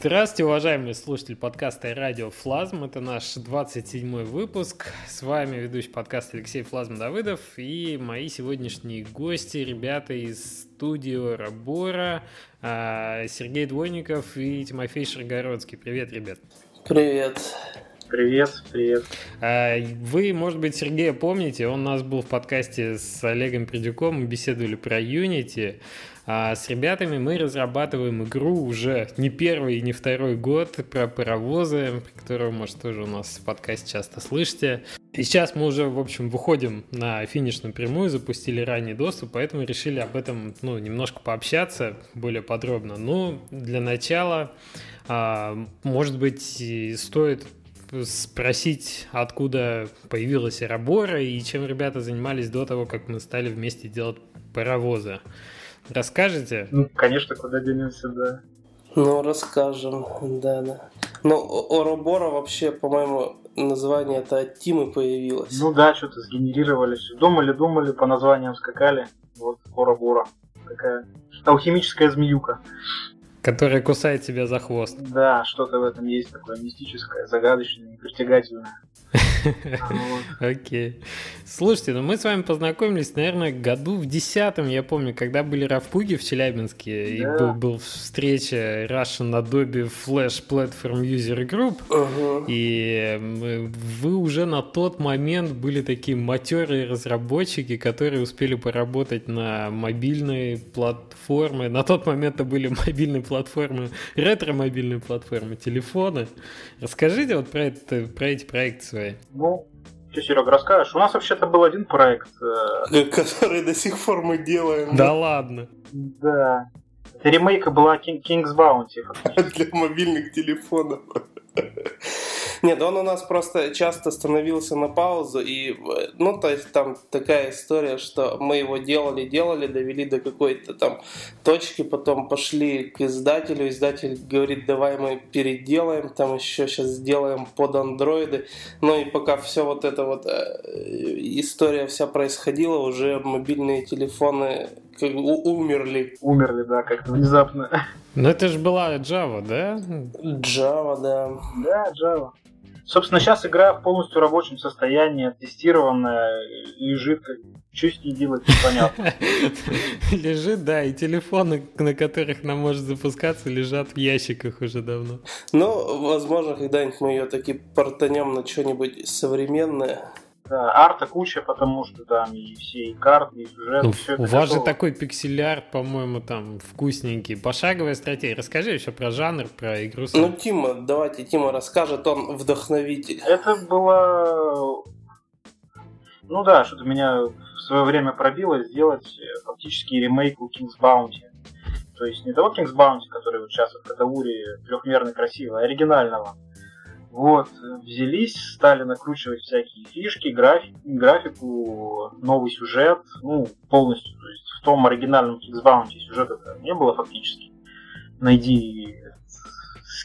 Здравствуйте, уважаемые слушатели подкаста «Радио Флазм». Это наш 27-й выпуск. С вами ведущий подкаста Алексей Флазм Давыдов и мои сегодняшние гости, ребята из студии Рабора, а, Сергей Двойников и Тимофей Шаргородский. Привет, ребят. Привет. Привет, привет. А, вы, может быть, Сергея помните, он у нас был в подкасте с Олегом Придюком, мы беседовали про Unity. А с ребятами мы разрабатываем игру уже не первый и не второй год про паровозы, которую, может, тоже у нас в подкасте часто слышите. И сейчас мы уже, в общем, выходим на финишную прямую, запустили ранний доступ, поэтому решили об этом, ну, немножко пообщаться более подробно. Ну, для начала, а, может быть, стоит спросить, откуда появилась Эрабора и чем ребята занимались до того, как мы стали вместе делать паровозы. Расскажете? Ну, конечно, куда денемся, да. Ну, расскажем, да, да. Ну, Оробора вообще, по-моему, название это от Тимы появилось. Ну да, что-то сгенерировались. Думали, думали, по названиям скакали. Вот, Оробора. Такая алхимическая змеюка. Которая кусает тебя за хвост. Да, что-то в этом есть такое мистическое, загадочное, притягательное. Окей. Слушайте, ну мы с вами познакомились, наверное, году в десятом, я помню, когда были равпуги в Челябинске, и был, был встреча Russian Adobe Flash Platform User Group, и вы уже на тот момент были такие матерые разработчики, которые успели поработать на мобильной платформе. На тот момент это были мобильные платформы, ретро-мобильные платформы, телефоны. Расскажите вот про, это, про эти проекты свои. Ну, что, Серега, расскажешь? У нас вообще-то был один проект. Э, Который до сих пор мы делаем. Да, да? ладно. Да. Это ремейка была King, King's Bounty. Для мобильных телефонов. Нет, он у нас просто часто становился на паузу, и, ну, то есть там такая история, что мы его делали, делали, довели до какой-то там точки, потом пошли к издателю, издатель говорит, давай мы переделаем, там еще сейчас сделаем под андроиды, ну и пока все вот это вот э, история вся происходила, уже мобильные телефоны умерли. Умерли, да, как-то внезапно. Ну это же была Java, да? Java, да. Да, Java. Собственно, сейчас игра в полностью рабочем состоянии, тестированная, лежит, что с ней делать непонятно. Лежит, да, и телефоны, на которых она может запускаться, лежат в ящиках уже давно. Ну, возможно, когда-нибудь мы ее таки портанем на что-нибудь современное. Да, арта куча, потому что там и все и карты, и сюжет. Ну, у вас готово. же такой пиксель-арт, по-моему, там вкусненький. Пошаговая стратегия. Расскажи еще про жанр, про игру. Ну, Тима, давайте Тима расскажет, он вдохновитель. Это было... Ну да, что-то меня в свое время пробило сделать э, фактически ремейк у King's Bounty. То есть не того King's Bounty, который вот сейчас в Катауре трехмерно красивый, а оригинального. Вот, взялись, стали накручивать всякие фишки, график, графику, новый сюжет, ну, полностью, то есть в том оригинальном Kicksbounty сюжета не было фактически. Найди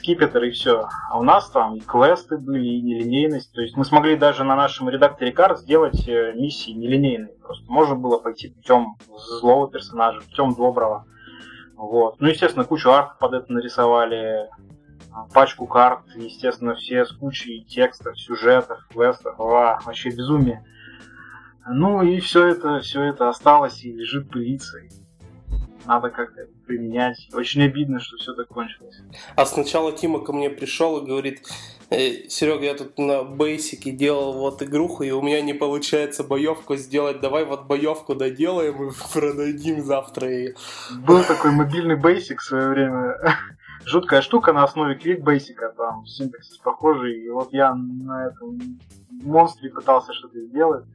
скипетр и все. А у нас там и квесты были, и нелинейность. То есть мы смогли даже на нашем редакторе карт сделать э, миссии нелинейные. Просто можно было пойти путем злого персонажа, путем доброго. Вот. Ну, естественно, кучу арт под это нарисовали пачку карт, естественно, все с кучей текстов, сюжетов, квестов, ва, вообще безумие. Ну и все это, все это осталось и лежит пылицей. Надо как-то применять. Очень обидно, что все так кончилось. А сначала Тима ко мне пришел и говорит, э, Серега, я тут на бейсике делал вот игруху, и у меня не получается боевку сделать. Давай вот боевку доделаем и продадим завтра ее. Был такой мобильный бейсик в свое время жуткая штука на основе кликбейсика, там синтаксис похожий. И вот я на этом монстре пытался что-то сделать.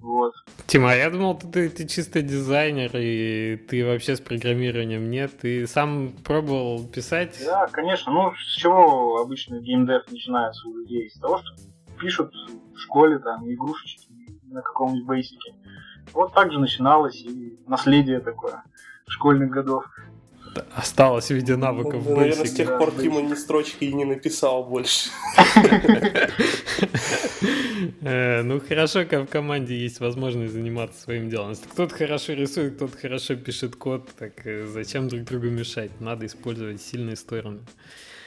Вот. Тима, я думал, ты, ты чисто дизайнер, и ты вообще с программированием нет. Ты сам пробовал писать? Да, конечно. Ну, с чего обычно геймдев начинается у людей? С того, что пишут в школе там игрушечки на каком-нибудь бейсике. Вот так же начиналось и наследие такое школьных годов осталось в виде навыков ну, Наверное, с тех пор Тима ни строчки и не написал больше. Э, ну, хорошо, как в команде есть возможность заниматься своим делом. Если кто-то хорошо рисует, кто-то хорошо пишет код, так э, зачем друг другу мешать? Надо использовать сильные стороны.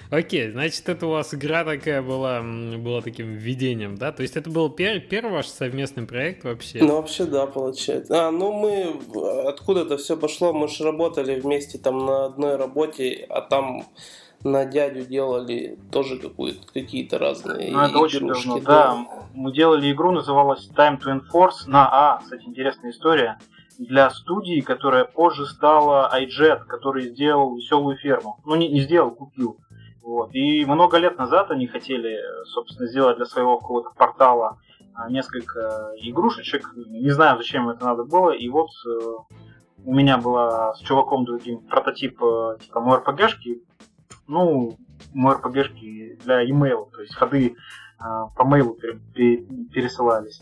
Окей, значит, это у вас игра такая была, была таким введением, да? То есть это был пер, первый ваш совместный проект вообще? Ну, вообще, да, получается. А, ну мы, откуда это все пошло, мы же работали вместе там на одной работе, а там на дядю делали тоже какие-то разные Ну, это очень давно, да. Мы делали игру, называлась Time to Enforce на А, кстати, интересная история для студии, которая позже стала iJet, который сделал веселую ферму. Ну, не, не сделал, купил. Вот. И много лет назад они хотели, собственно, сделать для своего какого-то портала а, несколько игрушечек. Не знаю, зачем это надо было. И вот э, у меня была с чуваком другим прототип э, типа RPG-шки. Ну, RPG-шки для e-mail, то есть ходы э, по мейлу пересылались.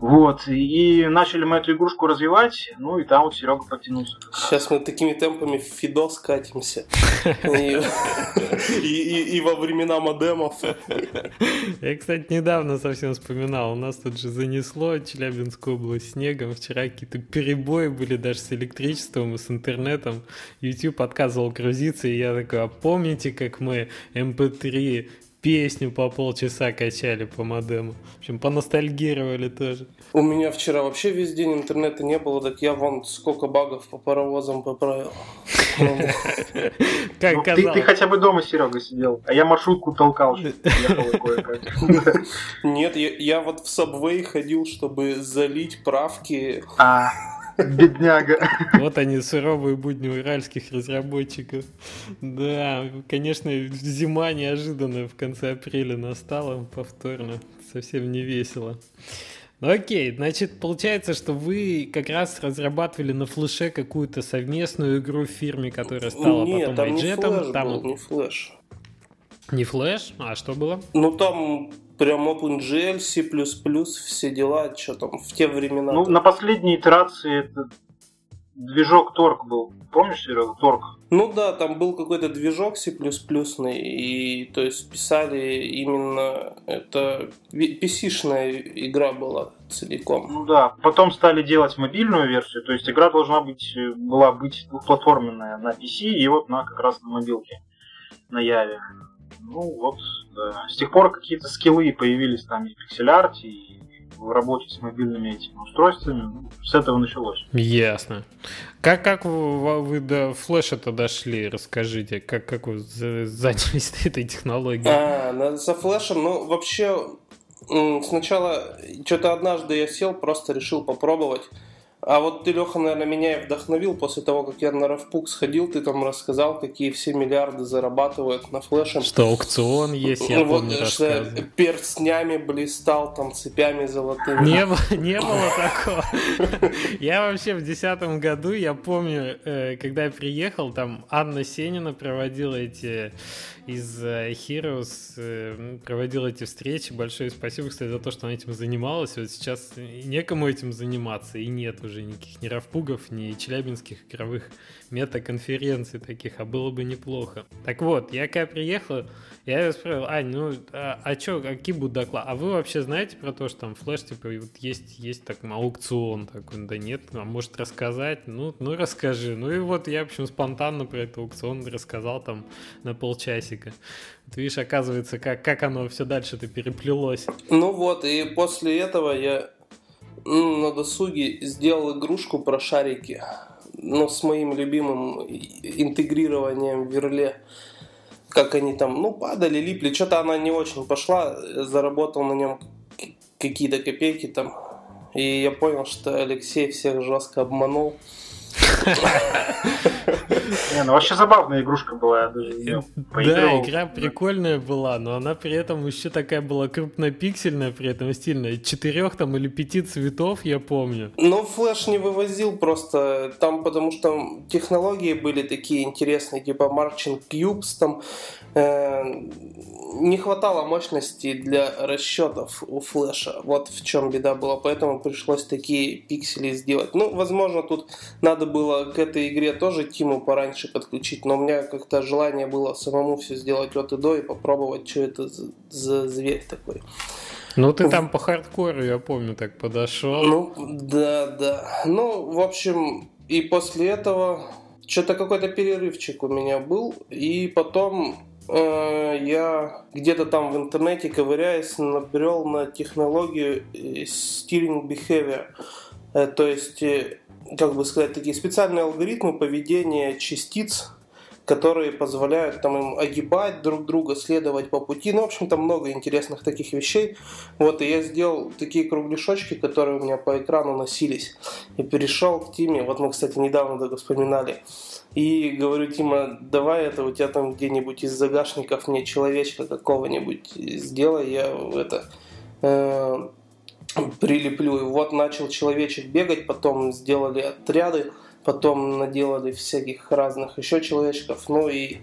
Вот, и начали мы эту игрушку развивать, ну и там вот Серега подтянулся. Сейчас мы такими темпами в Фидос катимся. И во времена модемов. Я, кстати, недавно совсем вспоминал, у нас тут же занесло Челябинскую область снегом, вчера какие-то перебои были даже с электричеством и с интернетом. YouTube отказывал грузиться, и я такой, а помните, как мы MP3 песню по полчаса качали по модему. В общем, поностальгировали тоже. У меня вчера вообще весь день интернета не было, так я вон сколько багов по паровозам поправил. Как ну, ты хотя бы дома, Серега, сидел, а я маршрутку толкал. Нет, я вот в Subway ходил, чтобы залить правки. Бедняга. Вот они, суровые будни уральских разработчиков. Да, конечно, зима неожиданно в конце апреля настала повторно. Совсем не весело. Ну окей, значит, получается, что вы как раз разрабатывали на флеше какую-то совместную игру в фирме, которая стала Нет, потом там не флеш там... был, не флеш. Не флеш? А что было? Ну там прям OpenGL, C++, все дела, что там в те времена. Ну, на последней итерации это движок Торг был. Помнишь, Серега, Торг? Ну да, там был какой-то движок C++, и то есть писали именно это PC-шная игра была целиком. Ну да, потом стали делать мобильную версию, то есть игра должна быть, была быть двухплатформенная на PC и вот на как раз на мобилке, на Яве. Ну вот, да. С тех пор какие-то скиллы появились там и пиксель-арте, и в работе с мобильными этими устройствами. Ну, с этого началось. Ясно. Как, как вы, вы до флеша-то дошли? Расскажите, как, как вы занялись этой технологией? А, за флешем, ну, вообще, сначала, что-то однажды я сел, просто решил попробовать. А вот ты, Леха, наверное, меня и вдохновил после того, как я на Равпук сходил, ты там рассказал, какие все миллиарды зарабатывают на флеше. Что аукцион есть, я вот, помню, что перстнями блистал, там цепями золотыми. Не, было, не было такого. Я вообще в десятом году, я помню, э, когда я приехал, там Анна Сенина проводила эти из э, Heroes э, проводил эти встречи. Большое спасибо, кстати, за то, что она этим занималась. Вот сейчас некому этим заниматься, и нет уже никаких ни равпугов, ни челябинских игровых метаконференций таких, а было бы неплохо. Так вот, я когда приехал, я спросил, Ань, ну, а, а что, какие будут доклады? А вы вообще знаете про то, что там флеш, типа, вот есть, есть так, аукцион такой? Да нет, а может рассказать? Ну, ну, расскажи. Ну и вот я, в общем, спонтанно про этот аукцион рассказал там на полчасика. Ты видишь, оказывается, как, как оно все дальше-то переплелось. Ну вот, и после этого я на досуге сделал игрушку про шарики но с моим любимым интегрированием в верле, как они там, ну, падали, липли, что-то она не очень пошла, заработал на нем какие-то копейки там, и я понял, что Алексей всех жестко обманул. Не, ну вообще забавная игрушка была, я даже Да, игра прикольная была, но она при этом еще такая была крупнопиксельная, при этом стильная. Четырех там или пяти цветов, я помню. Ну, флеш не вывозил просто там, потому что технологии были такие интересные, типа Marching Cubes, там э, не хватало мощности для расчетов у флеша. Вот в чем беда была, поэтому пришлось такие пиксели сделать. Ну, возможно, тут надо было к этой игре тоже Тиму пораньше подключить, но у меня как-то желание было самому все сделать от и до и попробовать, что это за, за зверь такой. Ну, ты там по хардкору, я помню, так подошел. Ну, да, да. Ну, в общем, и после этого что-то какой-то перерывчик у меня был, и потом Э, я где-то там в интернете ковыряясь набрел на технологию э, steering behavior. Э, то есть, как бы сказать, такие специальные алгоритмы поведения частиц которые позволяют там им огибать друг друга, следовать по пути. Ну, в общем, там много интересных таких вещей. Вот, и я сделал такие кругляшочки, которые у меня по экрану носились. И перешел к Тиме, вот мы, кстати, недавно только вспоминали. И говорю, Тима, давай это у тебя там где-нибудь из загашников мне человечка какого-нибудь сделай, я это э, прилеплю. И вот начал человечек бегать, потом сделали отряды потом наделали всяких разных еще человечков, ну и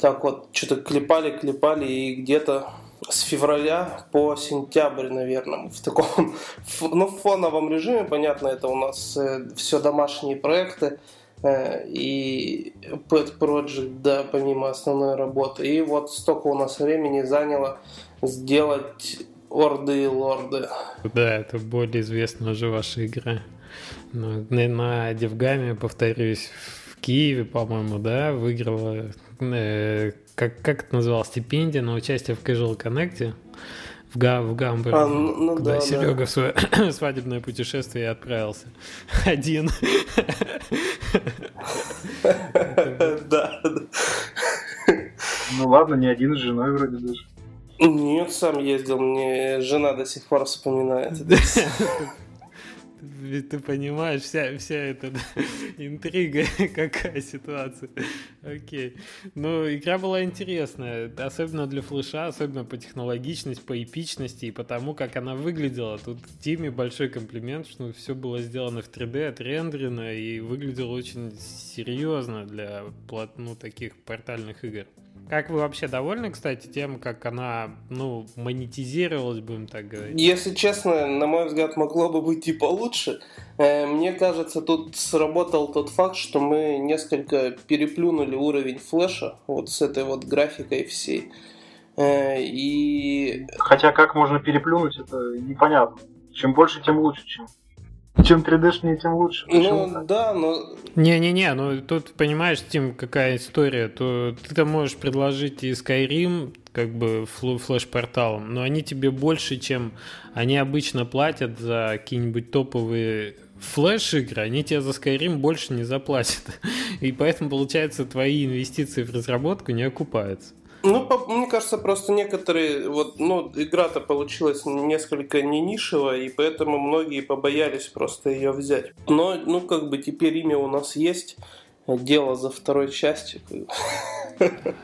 так вот что-то клепали, клепали, и где-то с февраля по сентябрь, наверное, в таком, ну, фоновом режиме, понятно, это у нас э, все домашние проекты, э, и Pet Project, да, помимо основной работы. И вот столько у нас времени заняло сделать Орды и Лорды. Да, это более известная уже ваша игра. Ну, на, на Девгаме, повторюсь, в Киеве, по-моему, да, выиграла, э, как, как это называлось, стипендия на участие в Casual Connect в, Га, в Гамбург, а, ну, ну, куда да, Серега да. в свое свадебное путешествие отправился один. Да. Ну ладно, не один с женой вроде даже. Нет, сам ездил, мне жена до сих пор вспоминает. Ты понимаешь, вся, вся эта интрига, какая ситуация. Окей. Ну, игра была интересная, особенно для флеша, особенно по технологичности, по эпичности и потому, как она выглядела. Тут Тиме большой комплимент, что все было сделано в 3D, отрендерено и выглядело очень серьезно для ну, таких портальных игр. Как вы вообще довольны, кстати, тем, как она, ну, монетизировалась, будем так говорить? Если честно, на мой взгляд, могло бы быть и получше. Э, мне кажется, тут сработал тот факт, что мы несколько переплюнули уровень флеша вот с этой вот графикой всей. Э, и... Хотя как можно переплюнуть, это непонятно. Чем больше, тем лучше, чем чем 3D-шнее, тем лучше. Почему ну, да, но... Не-не-не, ну тут, понимаешь, Тим, какая история, то ты там можешь предложить и Skyrim, как бы флеш-порталом, но они тебе больше, чем они обычно платят за какие-нибудь топовые флеш-игры, они тебе за Skyrim больше не заплатят. И поэтому, получается, твои инвестиции в разработку не окупаются. Ну, по, мне кажется, просто некоторые, вот, ну, игра-то получилась несколько не нишевая, и поэтому многие побоялись просто ее взять. Но, ну, как бы теперь имя у нас есть, дело за второй частью.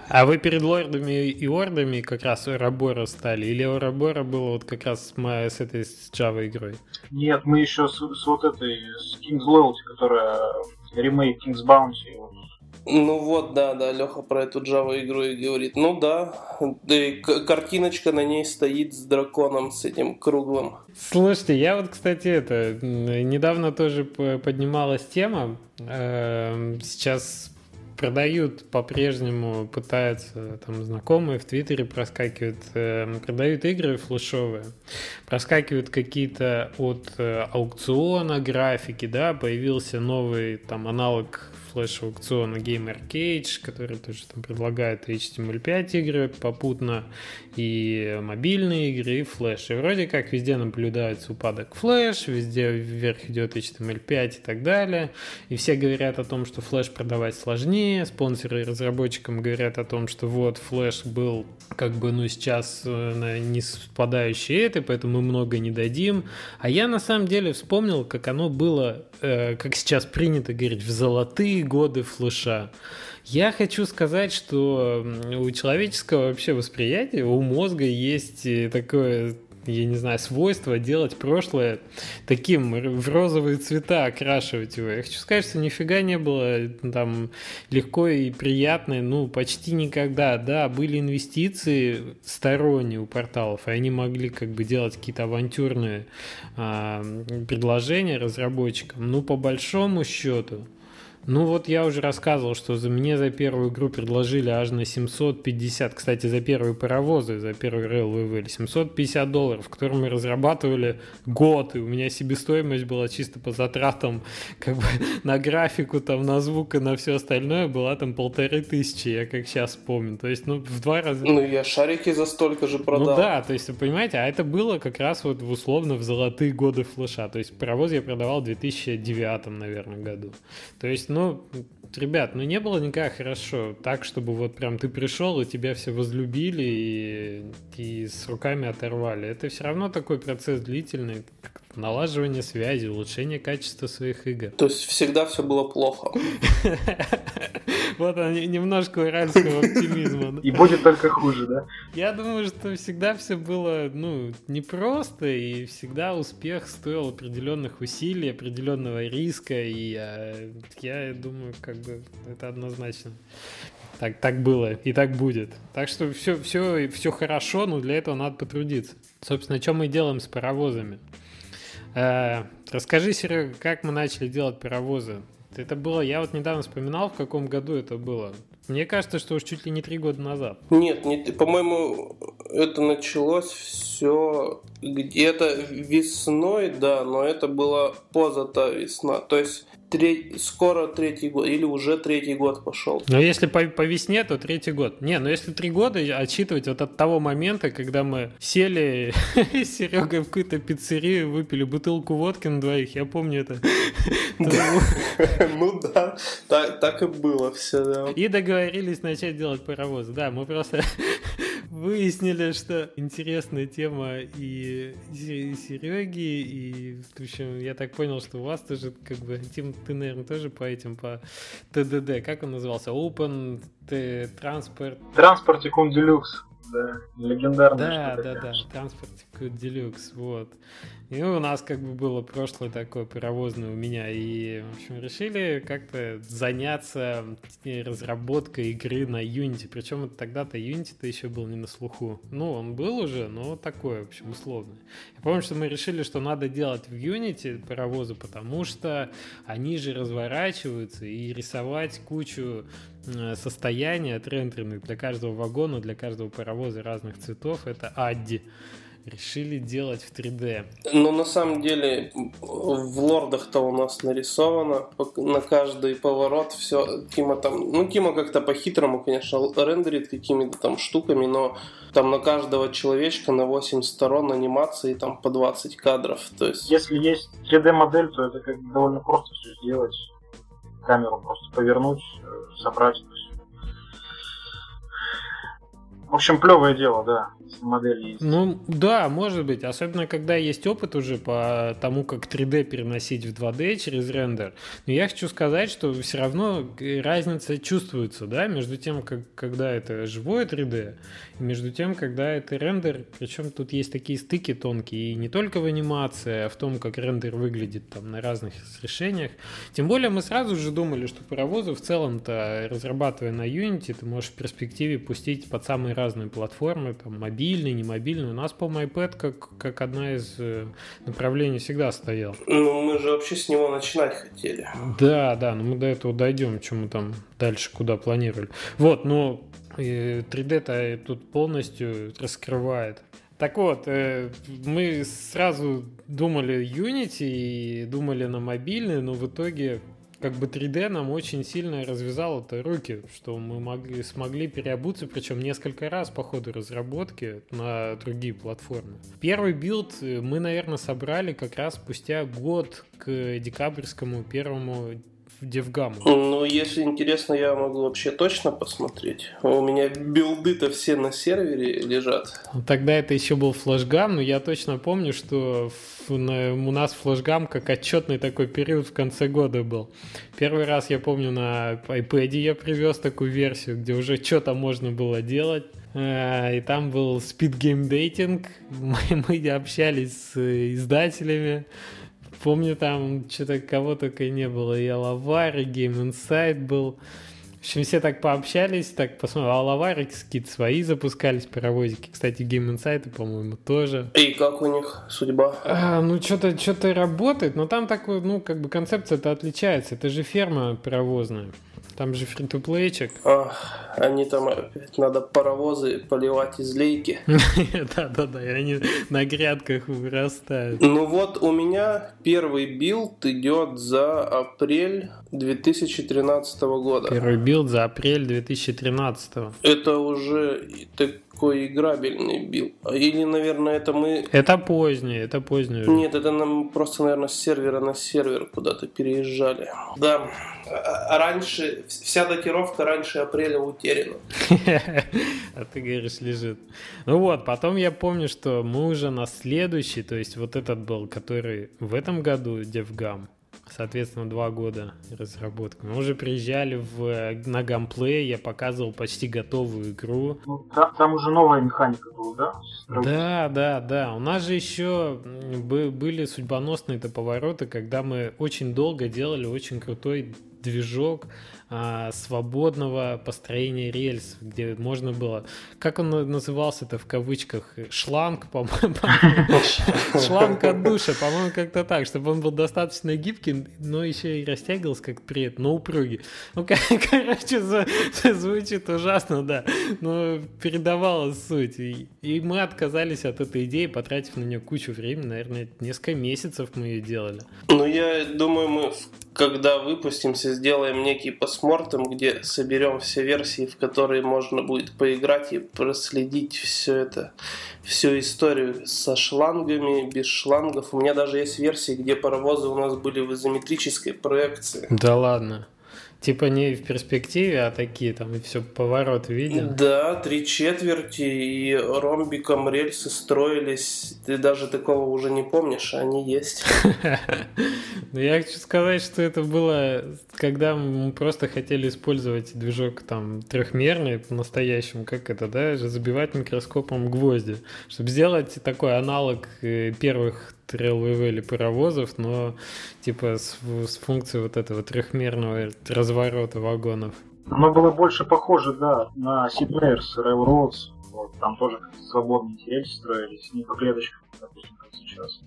А вы перед лордами и ордами как раз Орабора стали? Или Орабора было вот как раз с, с этой с Java игрой? Нет, мы еще с, с вот этой, с King's Loyalty, которая ремейк King's Bounty, ну вот, да, да, Леха про эту Java игру и говорит. Ну да, и картиночка на ней стоит с драконом, с этим круглым. Слушайте, я вот, кстати, это недавно тоже поднималась тема. Эм, сейчас продают по-прежнему, пытаются, там знакомые в Твиттере проскакивают, э, продают игры флешовые, проскакивают какие-то от э, аукциона графики, да, появился новый там аналог флеш-аукциона Game Arcade, который тоже там предлагает HTML5 игры попутно, и мобильные игры, и флеш. И вроде как везде наблюдается упадок флеш, везде вверх идет HTML5 и так далее. И все говорят о том, что флеш продавать сложнее, спонсоры разработчикам говорят о том, что вот флеш был как бы, ну, сейчас э, не спадающий это, поэтому мы много не дадим. А я на самом деле вспомнил, как оно было, э, как сейчас принято говорить, в золотые годы флеша. Я хочу сказать, что у человеческого вообще восприятия, у мозга есть э, такое я не знаю, свойство делать прошлое таким в розовые цвета, окрашивать его. Я хочу сказать, что нифига не было там легко и приятно, ну, почти никогда. Да, были инвестиции сторонние у порталов, и они могли как бы делать какие-то авантюрные а, предложения разработчикам. Ну, по большому счету, Ну вот я уже рассказывал, что за мне за первую игру предложили аж на 750, кстати, за первые паровозы, за первый вывели 750 долларов, который мы разрабатывали год, и у меня себестоимость была чисто по затратам как бы на графику, там, на звук и на все остальное была там полторы тысячи, я как сейчас помню. То есть, ну, в два раза... Ну, я шарики за столько же продал. Ну да, то есть, вы понимаете, а это было как раз вот условно в золотые годы флеша. То есть, паровоз я продавал в 2009, наверное, году. То есть, ну, ребят, ну не было никак хорошо так, чтобы вот прям ты пришел и тебя все возлюбили и, и с руками оторвали. Это все равно такой процесс длительный, налаживание связи, улучшение качества своих игр. То есть всегда все было плохо. Вот он, немножко уральского оптимизма. И будет только хуже, да? Я думаю, что всегда все было, ну, непросто, и всегда успех стоил определенных усилий, определенного риска, и я, я думаю, как бы это однозначно. Так, так было и так будет. Так что все, все, все хорошо, но для этого надо потрудиться. Собственно, что мы делаем с паровозами? Э, расскажи, Серега, как мы начали делать паровозы? Это было, я вот недавно вспоминал, в каком году это было. Мне кажется, что уж чуть ли не три года назад. Нет, не, по-моему, это началось все где-то весной, да, но это было поза та весна. То есть треть, скоро третий год, или уже третий год пошел. Но если по, по весне, то третий год. Не, но если три года отчитывать вот от того момента, когда мы сели с Серегой в какую-то пиццерию, выпили бутылку водки на двоих, я помню это. Ну да, так и было все, да. И договорились начать делать паровоз. Да, мы просто выяснили, что интересная тема и Сереги, и, в общем, я так понял, что у вас тоже, как бы, Тим, ты, наверное, тоже по этим, по ТДД, как он назывался? Open Transport... Транспортикум Deluxe, да, легендарный. Да, да, да, Транспортикум Deluxe, вот. И у нас как бы было прошлое такое паровозное у меня. И, в общем, решили как-то заняться разработкой игры на Unity. Причем тогда-то Unity-то еще был не на слуху. Ну, он был уже, но такой, в общем, условный. Я помню, что мы решили, что надо делать в Unity паровозы, потому что они же разворачиваются и рисовать кучу состояния отрендерных для каждого вагона, для каждого паровоза разных цветов, это адди решили делать в 3D. Ну, на самом деле, в лордах-то у нас нарисовано на каждый поворот все. Кима там, ну, Кима как-то по-хитрому, конечно, рендерит какими-то там штуками, но там на каждого человечка на 8 сторон анимации там по 20 кадров. То есть... Если есть 3D-модель, то это как довольно просто все сделать. Камеру просто повернуть, э, собрать в общем, плевое дело, да, модели есть. Ну, да, может быть. Особенно, когда есть опыт уже по тому, как 3D переносить в 2D через рендер. Но я хочу сказать, что все равно разница чувствуется, да, между тем, как, когда это живое 3D, и между тем, когда это рендер. Причем тут есть такие стыки тонкие, и не только в анимации, а в том, как рендер выглядит там на разных решениях. Тем более мы сразу же думали, что паровозы в целом-то, разрабатывая на Unity, ты можешь в перспективе пустить под самые разные платформы, там, мобильные, не мобильные. У нас, по-моему, iPad как, как одна из э, направлений всегда стоял. Ну, мы же вообще с него начинать хотели. Да, да, но мы до этого дойдем, чем мы там дальше куда планировали. Вот, но 3D-то э, тут полностью раскрывает. Так вот, э, мы сразу думали Unity и думали на мобильный, но в итоге как бы 3D нам очень сильно развязало это руки, что мы могли, смогли переобуться, причем несколько раз по ходу разработки на другие платформы. Первый билд мы, наверное, собрали как раз спустя год к декабрьскому первому в Девгаму. Ну, если интересно, я могу вообще точно посмотреть. У меня билды-то все на сервере лежат. Тогда это еще был флешгам, но я точно помню, что у нас флешгам как отчетный такой период в конце года был. Первый раз я помню на iPad я привез такую версию, где уже что-то можно было делать. Э, и там был Speed Game Dating. Мы, мы общались с издателями Помню, там что-то кого только не было. И Алавар, и Game Insight был. В общем, все так пообщались, так посмотрели. А лаварик какие-то свои запускались, паровозики. Кстати, Game Insight, по-моему, тоже. И как у них судьба? А, ну, что-то что работает, но там такой, ну, как бы концепция-то отличается. Это же ферма паровозная. Там же фри-то-плейчик. А, они там опять надо паровозы поливать из лейки. Да-да-да, и они на грядках вырастают. Ну вот у меня первый билд идет за апрель 2013 года. Первый билд за апрель 2013. Это уже такой играбельный билд. Или, наверное, это мы... Это позднее, это позднее. Нет, это нам просто, наверное, с сервера на сервер куда-то переезжали. Да. А раньше, вся датировка раньше апреля утеряна. А ты говоришь, лежит. Ну вот, потом я помню, что мы уже на следующий, то есть вот этот был, который в этом году DevGam, соответственно, два года разработки. Мы уже приезжали в, на гамплей, я показывал почти готовую игру. Ну, там, там уже новая механика была, да? Да, да, да. У нас же еще были судьбоносные-то повороты, когда мы очень долго делали очень крутой движок а, свободного построения рельс, где можно было... Как он назывался это в кавычках? Шланг, по-моему. Шланг от душа, по-моему, как-то так, чтобы он был достаточно гибкий, но еще и растягивался как привет, но упругий. Ну, короче, звучит ужасно, да, но передавала суть. И, мы отказались от этой идеи, потратив на нее кучу времени, наверное, несколько месяцев мы ее делали. Ну, я думаю, мы когда выпустимся, сделаем некий постмортем, где соберем все версии, в которые можно будет поиграть и проследить все это, всю историю со шлангами, без шлангов. У меня даже есть версии, где паровозы у нас были в изометрической проекции. Да ладно. Типа не в перспективе, а такие там и все поворот виден. Да, три четверти и ромбиком рельсы строились. Ты даже такого уже не помнишь, а они есть. Ну я хочу сказать, что это было, когда мы просто хотели использовать движок там трехмерный по-настоящему, как это, да, забивать микроскопом гвозди, чтобы сделать такой аналог э, первых трейл или паровозов, но типа с, с функцией вот этого трехмерного разворота вагонов. Оно было больше похоже, да, на Сиднейрс, Railroads. Вот, там тоже свободные рельсы строились, не по клеточкам, допустим, как сейчас.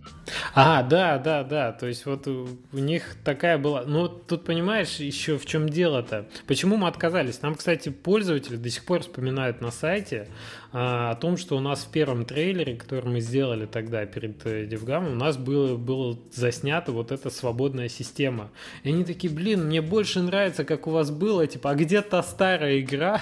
А, да, да, да. То есть вот у, у них такая была. Ну, тут понимаешь, еще в чем дело-то? Почему мы отказались? Нам, кстати, пользователи до сих пор вспоминают на сайте о том, что у нас в первом трейлере, который мы сделали тогда перед э, DevGam, у нас было, было заснято вот эта свободная система. И они такие, блин, мне больше нравится, как у вас было, типа, а где та старая игра,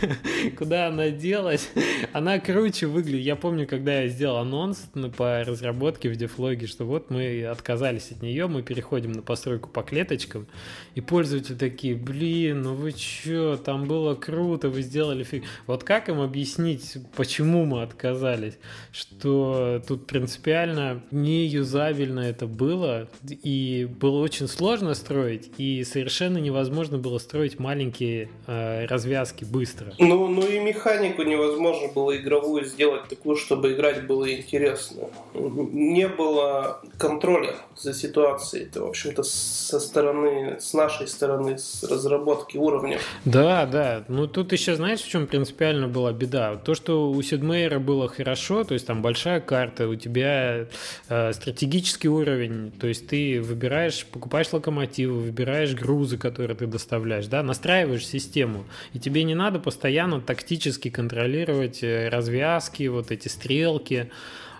куда она делась? Она круче выглядит. Я помню, когда я сделал анонс по разработке в DevLog, что вот мы отказались от нее, мы переходим на постройку по клеточкам, и пользователи такие, блин, ну вы чё, там было круто, вы сделали фиг. Вот как им объяснить объяснить, почему мы отказались, что тут принципиально не юзабельно это было, и было очень сложно строить, и совершенно невозможно было строить маленькие э, развязки быстро. Ну, ну и механику невозможно было игровую сделать такую, чтобы играть было интересно. Не было контроля за ситуацией. Это, в общем-то, со стороны, с нашей стороны, с разработки уровня. Да, да. Ну, тут еще, знаешь, в чем принципиально была беда? То, что у Сидмейера было хорошо, то есть там большая карта, у тебя э, стратегический уровень, то есть ты выбираешь, покупаешь локомотивы, выбираешь грузы, которые ты доставляешь, да, настраиваешь систему, и тебе не надо постоянно тактически контролировать э, развязки, вот эти стрелки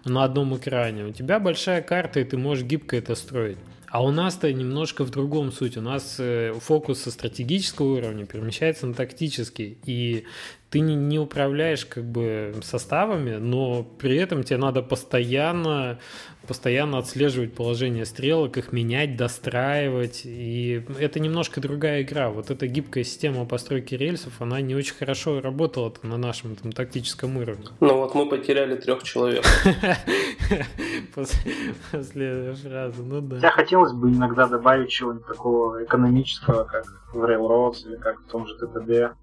на одном экране. У тебя большая карта, и ты можешь гибко это строить. А у нас-то немножко в другом суть. У нас э, фокус со стратегического уровня перемещается на тактический. И ты не, не управляешь как бы составами, но при этом тебе надо постоянно, постоянно отслеживать положение стрелок, их менять, достраивать. И это немножко другая игра. Вот эта гибкая система постройки рельсов, она не очень хорошо работала на нашем этом тактическом уровне. Ну вот мы потеряли трех человек. После фразы, ну да. Хотя хотелось бы иногда добавить чего-нибудь такого экономического, как в Railroads или как в том же ТТД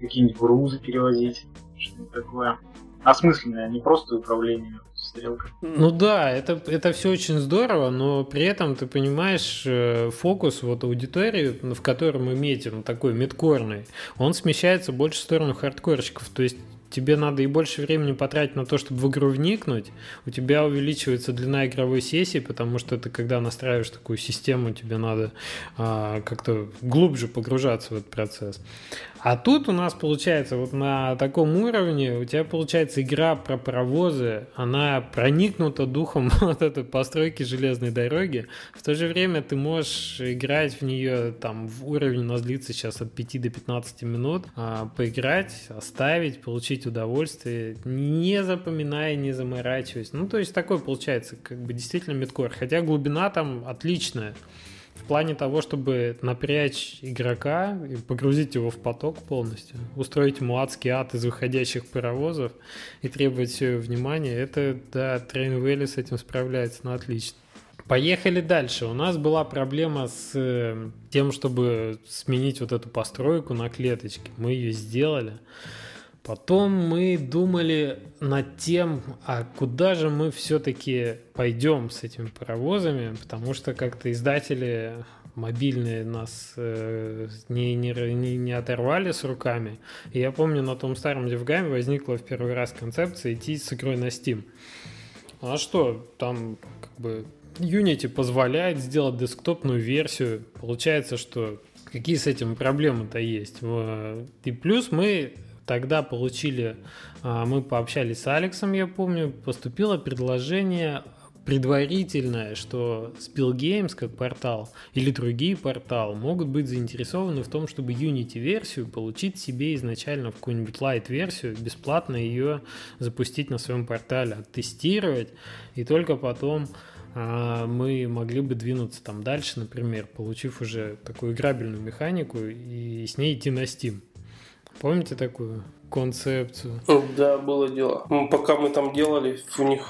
какие-нибудь грузы перевозить, что-нибудь такое. Осмысленное, не просто управление стрелка. Ну да, это, это все очень здорово, но при этом ты понимаешь, э, фокус вот аудитории, в которой мы метим, такой медкорный, он смещается больше в сторону хардкорщиков. То есть тебе надо и больше времени потратить на то, чтобы в игру вникнуть, у тебя увеличивается длина игровой сессии, потому что ты, когда настраиваешь такую систему, тебе надо а, как-то глубже погружаться в этот процесс. А тут у нас получается вот на таком уровне, у тебя получается игра про паровозы, она проникнута духом вот этой постройки железной дороги. В то же время ты можешь играть в нее, там, в уровень у нас длится сейчас от 5 до 15 минут, а, поиграть, оставить, получить удовольствие, не запоминая, не заморачиваясь. Ну, то есть такой получается, как бы действительно медкор. Хотя глубина там отличная в плане того, чтобы напрячь игрока и погрузить его в поток полностью, устроить ему адский ад из выходящих паровозов и требовать все его внимания, это, да, Train Valley с этим справляется, ну, отлично. Поехали дальше. У нас была проблема с э, тем, чтобы сменить вот эту постройку на клеточки. Мы ее сделали. Потом мы думали над тем, а куда же мы все-таки пойдем с этими паровозами, потому что как-то издатели мобильные нас э, не, не, не, оторвали с руками. И я помню, на том старом DevGame возникла в первый раз концепция идти с игрой на Steam. А что, там как бы Unity позволяет сделать десктопную версию. Получается, что какие с этим проблемы-то есть. И плюс мы тогда получили, а, мы пообщались с Алексом, я помню, поступило предложение предварительное, что Spill Games как портал или другие порталы могут быть заинтересованы в том, чтобы Unity-версию получить себе изначально в какую-нибудь Light-версию, бесплатно ее запустить на своем портале, оттестировать, и только потом а, мы могли бы двинуться там дальше, например, получив уже такую играбельную механику и с ней идти на Steam. Помните такую концепцию? Да, было дело. Ну, пока мы там делали, у них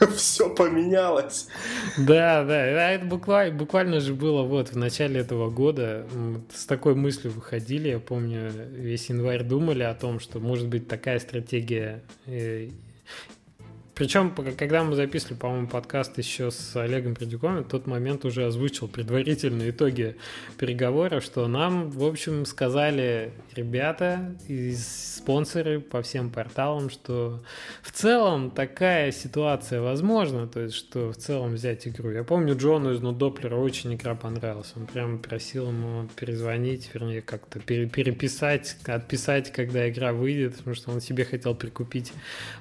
все поменялось. Да, да, это буквально, буквально же было вот в начале этого года. С такой мыслью выходили, я помню, весь январь думали о том, что может быть такая стратегия э, причем, когда мы записывали, по-моему, подкаст еще с Олегом Придюковым, в тот момент уже озвучил предварительные итоги переговоров, что нам, в общем, сказали ребята и спонсоры по всем порталам, что в целом такая ситуация возможна, то есть, что в целом взять игру. Я помню, Джону из Нудоплера очень игра понравилась. Он прямо просил ему перезвонить, вернее, как-то переписать, отписать, когда игра выйдет, потому что он себе хотел прикупить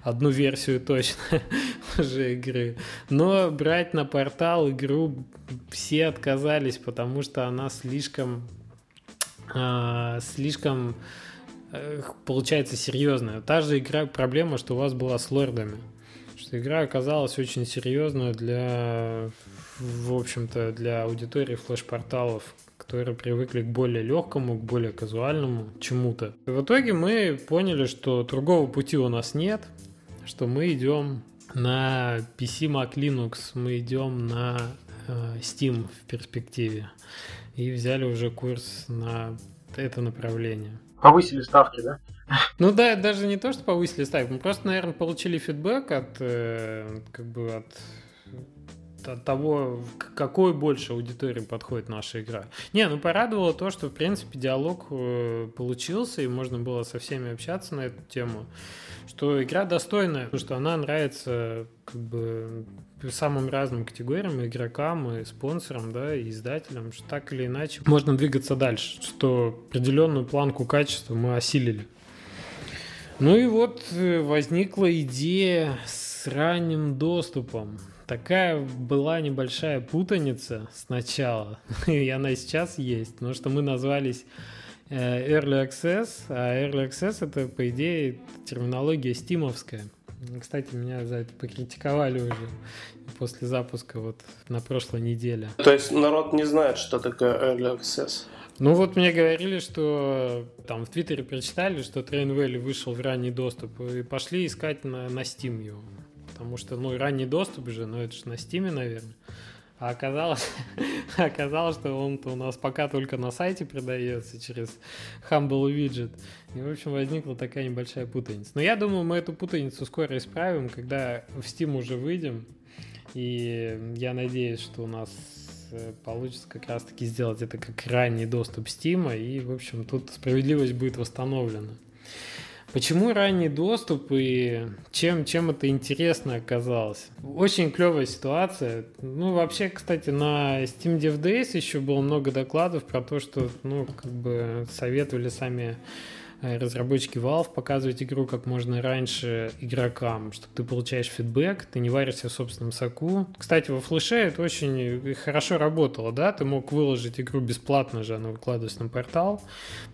одну версию точно уже игры. Но брать на портал игру все отказались, потому что она слишком э, слишком э, получается серьезная. Та же игра, проблема, что у вас была с лордами. Что игра оказалась очень серьезная для, в общем-то, для аудитории флеш-порталов, которые привыкли к более легкому, к более казуальному чему-то. В итоге мы поняли, что другого пути у нас нет, что мы идем на PC Mac Linux, мы идем на э, Steam в перспективе. И взяли уже курс на это направление. Повысили ставки, да? Ну да, даже не то, что повысили ставки, мы просто, наверное, получили фидбэк от, э, как бы от того, какой больше аудитории подходит наша игра. Не, ну порадовало то, что, в принципе, диалог э, получился, и можно было со всеми общаться на эту тему, что игра достойная, потому что она нравится как бы самым разным категориям, игрокам, и спонсорам, да, и издателям, что так или иначе можно двигаться дальше, что определенную планку качества мы осилили. Ну и вот э, возникла идея с ранним доступом такая была небольшая путаница сначала, и она сейчас есть, потому что мы назвались э, Early Access, а Early Access это, по идее, терминология стимовская. Кстати, меня за это покритиковали уже после запуска вот на прошлой неделе. То есть народ не знает, что такое Early Access? Ну вот мне говорили, что там в Твиттере прочитали, что Train Valley вышел в ранний доступ и пошли искать на, на Steam его потому что, ну, ранний доступ же, ну, это же на Стиме, наверное. А оказалось, оказалось, что он у нас пока только на сайте продается через Humble Widget. И, в общем, возникла такая небольшая путаница. Но я думаю, мы эту путаницу скоро исправим, когда в Steam уже выйдем. И я надеюсь, что у нас э, получится как раз-таки сделать это как ранний доступ Steam, и, в общем, тут справедливость будет восстановлена. Почему ранний доступ и чем, чем это интересно оказалось? Очень клевая ситуация. Ну, вообще, кстати, на Steam Dev Days еще было много докладов про то, что, ну, как бы советовали сами разработчики Valve показывать игру как можно раньше игрокам, чтобы ты получаешь фидбэк, ты не варишься в собственном соку. Кстати, во флеше это очень хорошо работало, да, ты мог выложить игру бесплатно же, она выкладывалась на портал,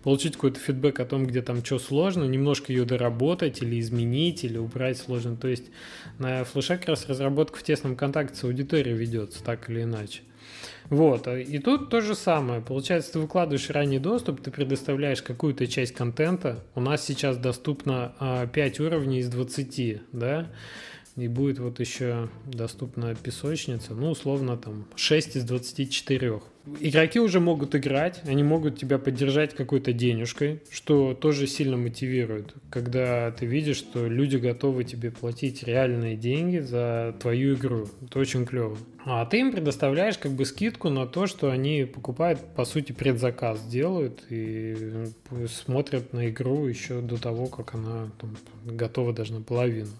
получить какой-то фидбэк о том, где там что сложно, немножко ее доработать или изменить, или убрать сложно. То есть на флеше как раз разработка в тесном контакте с аудиторией ведется, так или иначе. Вот, а и тут то же самое. Получается, ты выкладываешь ранний доступ, ты предоставляешь какую-то часть контента. У нас сейчас доступно 5 а, уровней из 20, да, и будет вот еще доступна песочница, ну, условно, там, 6 из 24 игроки уже могут играть, они могут тебя поддержать какой-то денежкой, что тоже сильно мотивирует, когда ты видишь, что люди готовы тебе платить реальные деньги за твою игру. Это очень клево. А ты им предоставляешь как бы скидку на то, что они покупают, по сути, предзаказ делают и смотрят на игру еще до того, как она там, готова даже наполовину.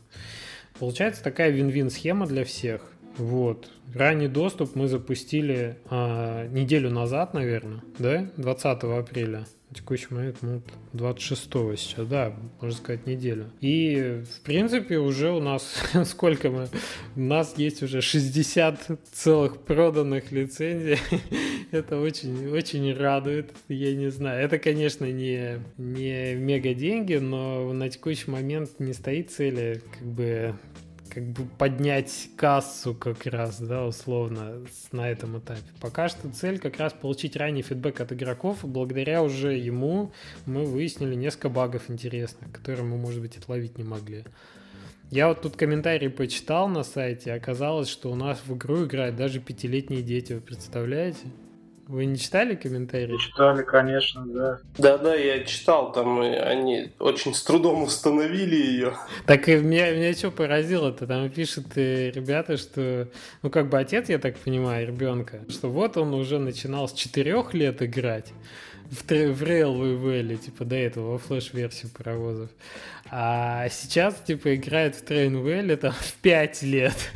Получается такая вин-вин схема для всех. Вот. Ранний доступ мы запустили а, неделю назад, наверное, да? 20 апреля. На текущий момент, ну, 26 сейчас, да, можно сказать, неделю. И, в принципе, уже у нас, сколько мы, у нас есть уже 60 целых проданных лицензий. Это очень, очень радует, я не знаю. Это, конечно, не, не мега деньги, но на текущий момент не стоит цели, как бы, как бы поднять кассу как раз, да, условно, на этом этапе. Пока что цель как раз получить ранний фидбэк от игроков, благодаря уже ему мы выяснили несколько багов интересных, которые мы, может быть, отловить не могли. Я вот тут комментарий почитал на сайте, оказалось, что у нас в игру играют даже пятилетние дети, вы представляете? Вы не читали комментарии? Читали, конечно, да. Да-да, я читал, там они очень с трудом установили ее. Так и меня, меня что поразило-то? Там пишут э, ребята, что, ну как бы отец, я так понимаю, ребенка, что вот он уже начинал с четырех лет играть в, в Railway Valley, типа до этого, во флеш-версию паровозов. А сейчас, типа, играет в Valley там в 5 лет.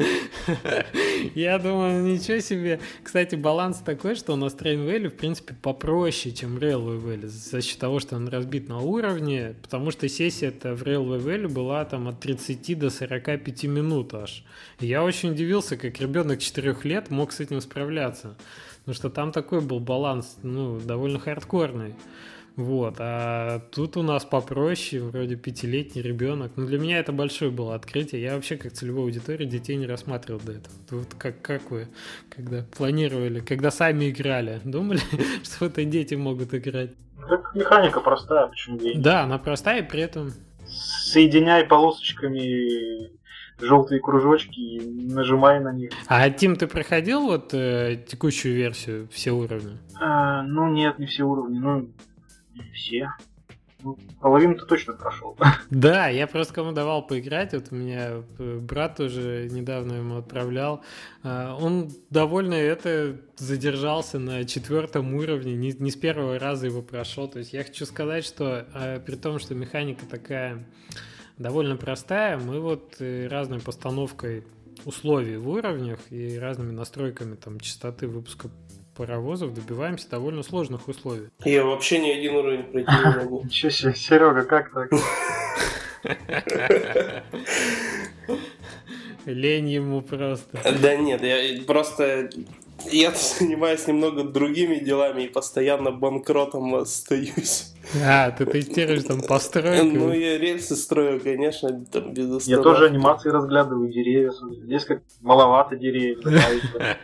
Я думаю, ничего себе. Кстати, баланс такой, что у нас Valley, в принципе, попроще, чем Railway Valley, за счет того, что он разбит на уровне, потому что сессия это в Railway Valley была там от 30 до 45 минут аж. Я очень удивился, как ребенок 4 лет мог с этим справляться. Потому что там такой был баланс, ну, довольно хардкорный. Вот, а тут у нас попроще, вроде пятилетний ребенок. Ну, для меня это большое было открытие. Я вообще как целевой аудитории детей не рассматривал до этого. Вот как, как вы, когда планировали, когда сами играли, думали, что это дети могут играть? Так механика простая, почему дети? Да, она простая, и при этом... Соединяй полосочками желтые кружочки и нажимай на них. А Тим, ты проходил вот э, текущую версию, все уровни? А, ну нет, не все уровни, ну все. Ну, половину ты точно прошел. Да, я просто кому давал поиграть, вот у меня э, брат уже недавно ему отправлял. А, он довольно это задержался на четвертом уровне, не, не с первого раза его прошел. То есть я хочу сказать, что а, при том, что механика такая довольно простая. Мы вот э, разной постановкой условий в уровнях и разными настройками там частоты выпуска паровозов добиваемся довольно сложных условий. Я вообще ни один уровень пройти не могу. Ничего себе, Серега, как так? Лень ему просто. Да нет, я просто Я занимаюсь немного другими делами и постоянно банкротом остаюсь. А, ты тестируешь там постройку? Ну, я рельсы строю, конечно, там без Я тоже анимации разглядываю, деревья. Здесь как маловато деревьев.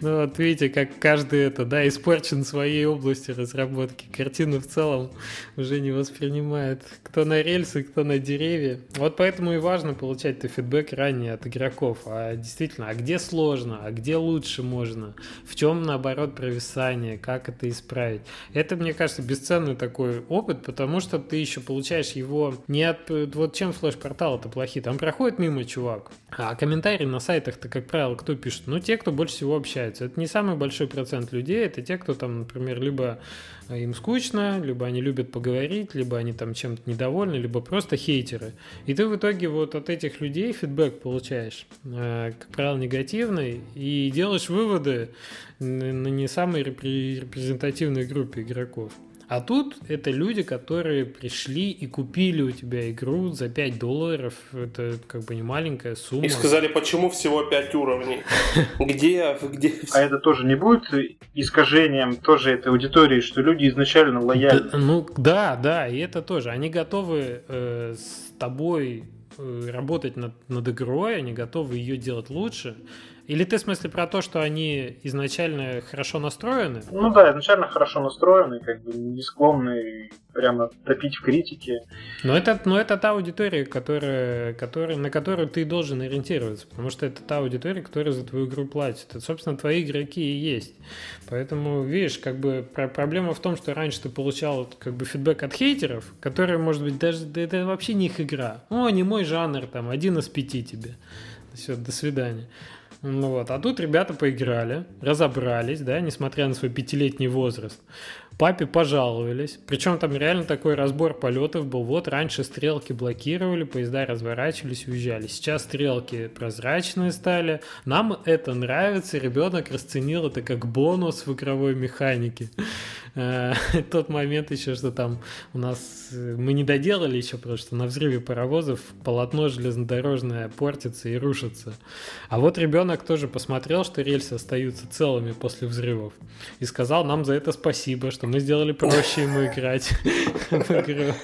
Ну, вот видите, как каждый это, да, испорчен в своей области разработки. Картину в целом уже не воспринимает. Кто на рельсы, кто на деревья. Вот поэтому и важно получать-то фидбэк ранее от игроков. А действительно, а где сложно, а где лучше можно? В чем, наоборот, провисание? Как это исправить? Это, мне кажется, бесценный такой опыт, потому что ты еще получаешь его не от... Вот чем флеш-порталы-то плохие? Там проходит мимо чувак, а комментарии на сайтах-то, как правило, кто пишет? Ну, те, кто больше всего общается. Это не самый большой процент людей, это те, кто там, например, либо им скучно, либо они любят поговорить, либо они там чем-то недовольны, либо просто хейтеры. И ты в итоге вот от этих людей фидбэк получаешь, э, как правило, негативный, и делаешь выводы на не самой репрезентативной группе игроков. А тут это люди, которые пришли и купили у тебя игру за 5 долларов. Это как бы не маленькая сумма. И сказали, почему всего 5 уровней? Где? где? А это тоже не будет искажением тоже этой аудитории, что люди изначально лояльны? ну да, да, и это тоже. Они готовы э, с тобой э, работать над, над игрой, они готовы ее делать лучше. Или ты в смысле про то, что они изначально хорошо настроены? Ну да, изначально хорошо настроены, как бы не склонны прямо топить в критике. Но это, но это та аудитория, которая, которая, на которую ты должен ориентироваться, потому что это та аудитория, которая за твою игру платит. Это, собственно, твои игроки и есть. Поэтому, видишь, как бы проблема в том, что раньше ты получал как бы фидбэк от хейтеров, которые, может быть, даже да это вообще не их игра. О, не мой жанр, там, один из пяти тебе. Все, до свидания. Ну вот, а тут ребята поиграли, разобрались, да, несмотря на свой пятилетний возраст. Папе пожаловались. Причем там реально такой разбор полетов был. Вот раньше стрелки блокировали, поезда разворачивались, уезжали. Сейчас стрелки прозрачные стали. Нам это нравится. Ребенок расценил это как бонус в игровой механике. Э, тот момент еще, что там у нас э, мы не доделали еще, потому что на взрыве паровозов полотно железнодорожное портится и рушится. А вот ребенок тоже посмотрел, что рельсы остаются целыми после взрывов и сказал нам за это спасибо, что мы сделали проще ему играть в игру.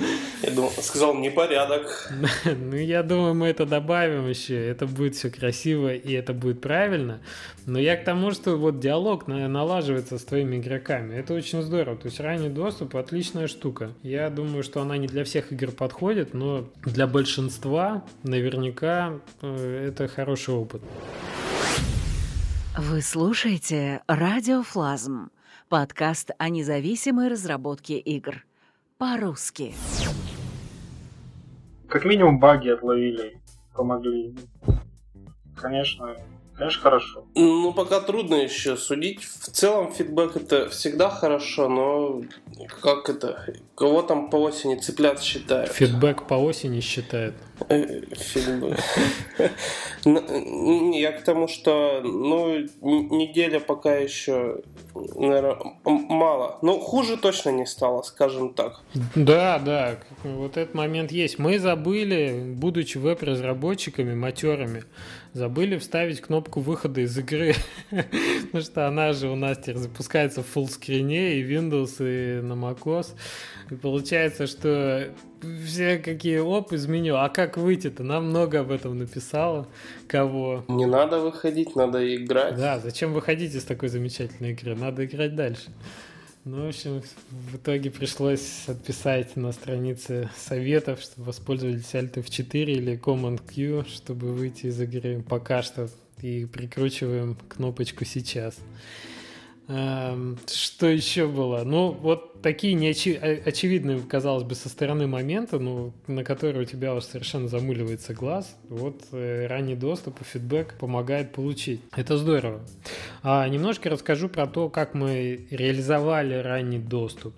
Я думал, сказал непорядок. Ну, я думаю, мы это добавим еще. Это будет все красиво и это будет правильно. Но я к тому, что вот диалог налаживается с твоими игроками. Это очень здорово. То есть ранний доступ отличная штука. Я думаю, что она не для всех игр подходит, но для большинства наверняка э, это хороший опыт. Вы слушаете Радиофлазм, подкаст о независимой разработке игр. По-русски. Как минимум баги отловили, помогли. Конечно, Конечно, хорошо. Ну, пока трудно еще судить. В целом, фидбэк это всегда хорошо, но как это? Кого там по осени цыплят считают? Фидбэк по осени считает. Фидбэк. Ну, я к тому, что ну, неделя пока еще, наверное, мало. Ну, хуже точно не стало, скажем так. Да, да, вот этот момент есть. Мы забыли, будучи веб-разработчиками, матерами, забыли вставить кнопку выхода из игры, потому что она же у нас теперь запускается в фуллскрине и Windows, и на macOS. И получается, что все какие оп из меню. А как выйти-то? Нам много об этом написало. Кого? Не надо выходить, надо играть. Да, зачем выходить из такой замечательной игры? Надо играть дальше. Ну, в общем, в итоге пришлось отписать на странице советов, чтобы воспользовались Alt F4 или Command Q, чтобы выйти из игры пока что. И прикручиваем кнопочку сейчас. Эм, что еще было? Ну, вот такие неочевидные, казалось бы, со стороны момента, ну, на которые у тебя уже совершенно замуливается глаз. Вот э, ранний доступ и фидбэк помогает получить. Это здорово. А немножко расскажу про то, как мы реализовали ранний доступ.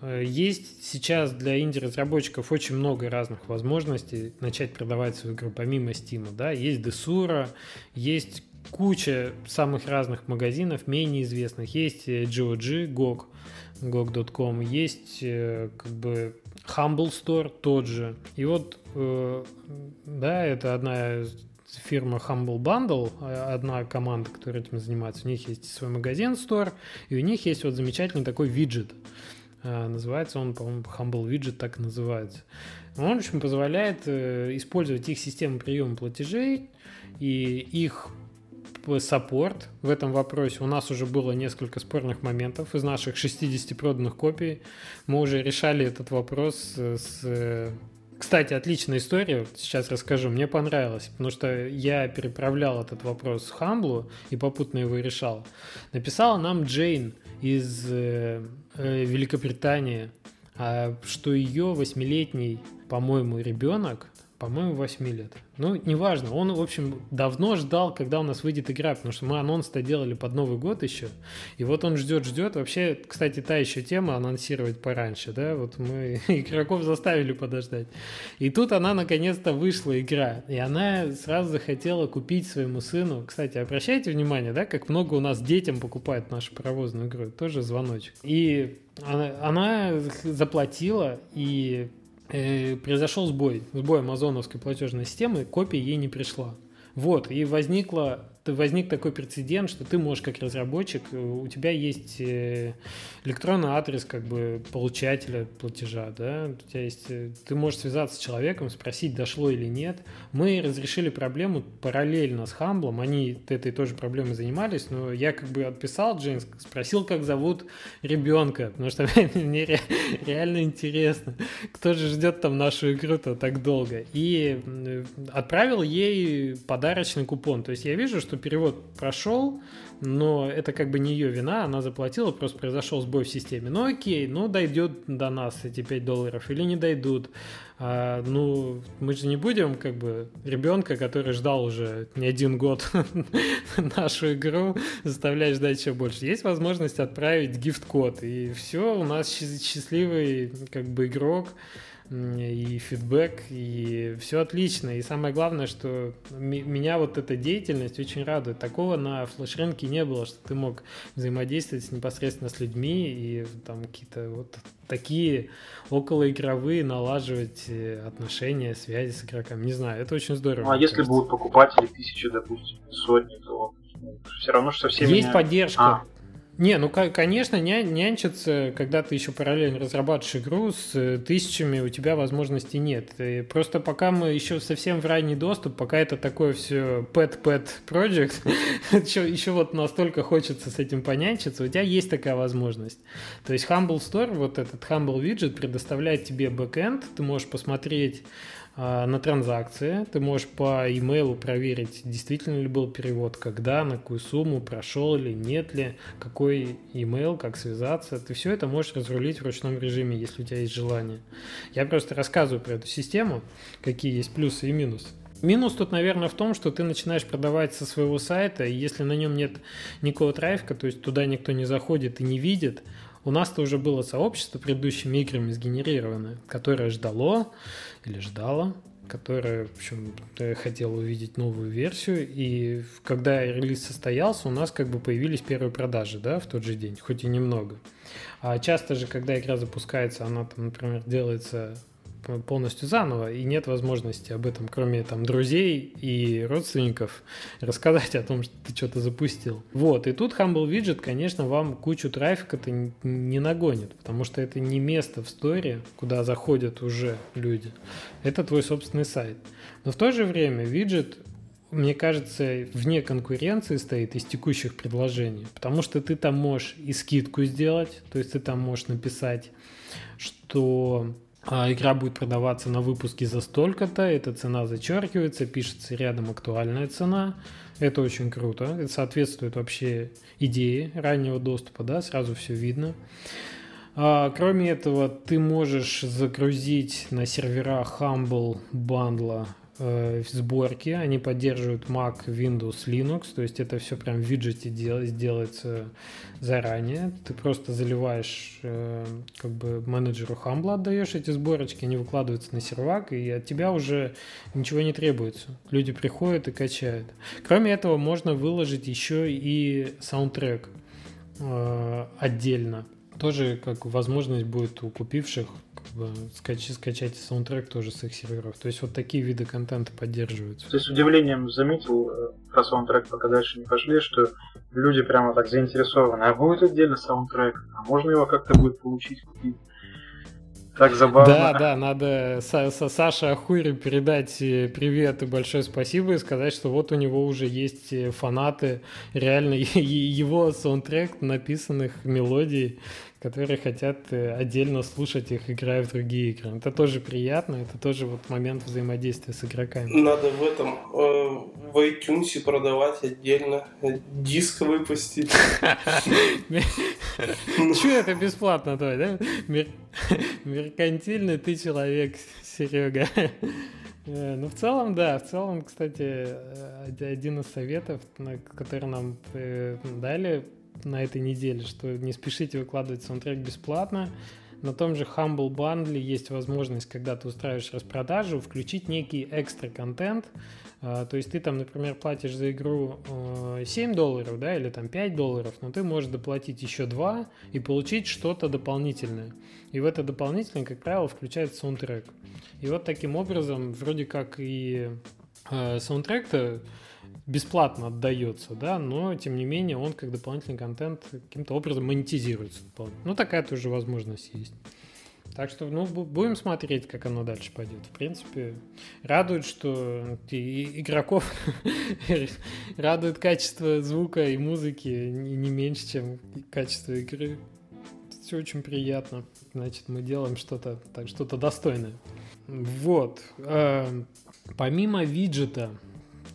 Э, есть сейчас для инди-разработчиков очень много разных возможностей начать продавать свою игру помимо Steam. Да? Есть Desura, есть куча самых разных магазинов, менее известных. Есть GOG, GOG, GOG.com, есть э, как бы Humble Store тот же. И вот, э, да, это одна фирма Humble Bundle, а, одна команда, которая этим занимается. У них есть свой магазин, стор, и у них есть вот замечательный такой виджет. А, называется он, по-моему, Humble Widget так и называется. Он, в общем, позволяет э, использовать их систему приема платежей и их саппорт в этом вопросе. У нас уже было несколько спорных моментов из наших 60 проданных копий. Мы уже решали этот вопрос с... Э, кстати, отличная история, сейчас расскажу, мне понравилось, потому что я переправлял этот вопрос в Хамблу и попутно его решал. Написала нам Джейн из э, э, Великобритании, а, что ее восьмилетний, по-моему, ребенок по-моему, 8 лет. Ну, неважно. Он, в общем, давно ждал, когда у нас выйдет игра, потому что мы анонс-то делали под Новый год еще. И вот он ждет, ждет. Вообще, кстати, та еще тема анонсировать пораньше, да? Вот мы игроков заставили подождать. И тут она наконец-то вышла, игра. И она сразу захотела купить своему сыну. Кстати, обращайте внимание, да, как много у нас детям покупают нашу паровозную игру. Тоже звоночек. И она, она заплатила, и произошел сбой, сбой амазоновской платежной системы, копия ей не пришла. Вот, и возникла возник такой прецедент, что ты можешь как разработчик, э, у тебя есть э, электронный адрес как бы получателя платежа, да, у тебя есть, э, ты можешь связаться с человеком, спросить, дошло или нет. Мы разрешили проблему параллельно с Хамблом, они этой тоже проблемой занимались, но я как бы отписал Джеймс, спросил, как зовут ребенка, потому что мне реально интересно, кто же ждет там нашу игру-то так долго. И отправил ей подарочный купон, то есть я вижу, что перевод прошел, но это как бы не ее вина, она заплатила, просто произошел сбой в системе. Ну окей, ну дойдет до нас эти 5 долларов или не дойдут. А, ну, мы же не будем как бы ребенка, который ждал уже не один год нашу игру, заставлять ждать еще больше. Есть возможность отправить гифт-код, и все, у нас счастливый как бы игрок, и фидбэк, и все отлично. И самое главное, что меня вот эта деятельность очень радует. Такого на флеш-рынке не было, что ты мог взаимодействовать непосредственно с людьми и там какие-то вот такие околоигровые налаживать э, отношения, связи с игроками. Не знаю, это очень здорово. Ну, а если кажется. будут покупатели тысячи, допустим, сотни, то ну, все равно, что все Есть меня... поддержка. А. Не, ну, конечно, ня нянчиться, когда ты еще параллельно разрабатываешь игру с э, тысячами, у тебя возможностей нет. И просто пока мы еще совсем в ранний доступ, пока это такое все pet-pet project, еще, еще вот настолько хочется с этим понянчиться, у тебя есть такая возможность. То есть Humble Store, вот этот Humble Widget предоставляет тебе бэкэнд, ты можешь посмотреть на транзакции. Ты можешь по имейлу проверить, действительно ли был перевод, когда, на какую сумму, прошел ли, нет ли, какой имейл, как связаться. Ты все это можешь разрулить в ручном режиме, если у тебя есть желание. Я просто рассказываю про эту систему, какие есть плюсы и минусы. Минус тут, наверное, в том, что ты начинаешь продавать со своего сайта, и если на нем нет никакого трафика, то есть туда никто не заходит и не видит, у нас-то уже было сообщество предыдущими играми сгенерированное, которое ждало или ждало, которое, в общем, хотело увидеть новую версию. И когда релиз состоялся, у нас как бы появились первые продажи, да, в тот же день, хоть и немного. А часто же, когда игра запускается, она там, например, делается полностью заново, и нет возможности об этом, кроме там друзей и родственников, рассказать о том, что ты что-то запустил. Вот, и тут Humble Widget, конечно, вам кучу трафика-то не нагонит, потому что это не место в сторе, куда заходят уже люди. Это твой собственный сайт. Но в то же время виджет мне кажется, вне конкуренции стоит из текущих предложений, потому что ты там можешь и скидку сделать, то есть ты там можешь написать, что игра будет продаваться на выпуске за столько-то, эта цена зачеркивается, пишется рядом актуальная цена. Это очень круто, это соответствует вообще идее раннего доступа, да, сразу все видно. А, кроме этого, ты можешь загрузить на сервера Humble Bundle э, сборки. Они поддерживают Mac, Windows, Linux. То есть это все прям в виджете дел, делается заранее. Ты просто заливаешь э, как бы менеджеру Humble отдаешь эти сборочки, они выкладываются на сервак, и от тебя уже ничего не требуется. Люди приходят и качают. Кроме этого, можно выложить еще и саундтрек э, отдельно. Тоже как возможность будет у купивших скачать, скачать саундтрек тоже с их серверов. То есть вот такие виды контента поддерживаются. С удивлением заметил э, про саундтрек, пока дальше не пошли, что люди прямо так заинтересованы. А будет отдельно саундтрек? А можно его как-то будет получить, купить? Так забавно. Да, да, надо Са Са Саше Ахуре передать э, привет и большое спасибо и сказать, что вот у него уже есть э, фанаты, реально его саундтрек написанных мелодий, которые хотят э, отдельно слушать их, играя в другие игры. Это тоже приятно, это тоже вот момент взаимодействия с игроками. Надо в этом э, в iTunes продавать отдельно, диск выпустить. Че это бесплатно, твой, да? Меркантильный ты человек, Серега. Э, ну, в целом, да, в целом, кстати, один из советов, который нам дали на этой неделе, что не спешите выкладывать саундтрек бесплатно. На том же Humble Bundle есть возможность, когда ты устраиваешь распродажу, включить некий экстра контент. А, то есть ты там, например, платишь за игру 7 э, долларов, да, или там 5 долларов, но ты можешь доплатить еще 2 и получить что-то дополнительное. И в это дополнительное, как правило, включается саундтрек. И вот таким образом, вроде как и э, саундтрек-то бесплатно отдается, да, но тем не менее он как дополнительный контент каким-то образом монетизируется. Ну, такая тоже возможность есть. Так что, ну, будем смотреть, как оно дальше пойдет. В принципе, радует, что игроков радует качество звука и музыки не меньше, чем качество игры. Все очень приятно. Значит, мы делаем что-то что-то достойное. Вот. Эм, помимо виджета,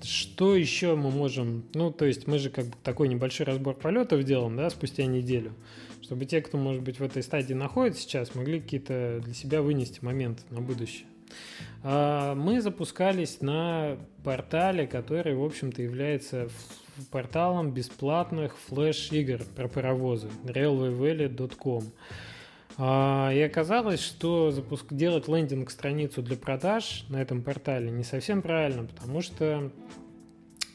что еще мы можем... Ну, то есть мы же как бы такой небольшой разбор полетов делаем, да, спустя неделю, чтобы те, кто, может быть, в этой стадии находится сейчас, могли какие-то для себя вынести моменты на будущее. А, мы запускались на портале, который, в общем-то, является порталом бесплатных флеш-игр про паровозы railwayvalley.com. А, и оказалось, что запуск... делать лендинг-страницу для продаж на этом портале не совсем правильно, потому что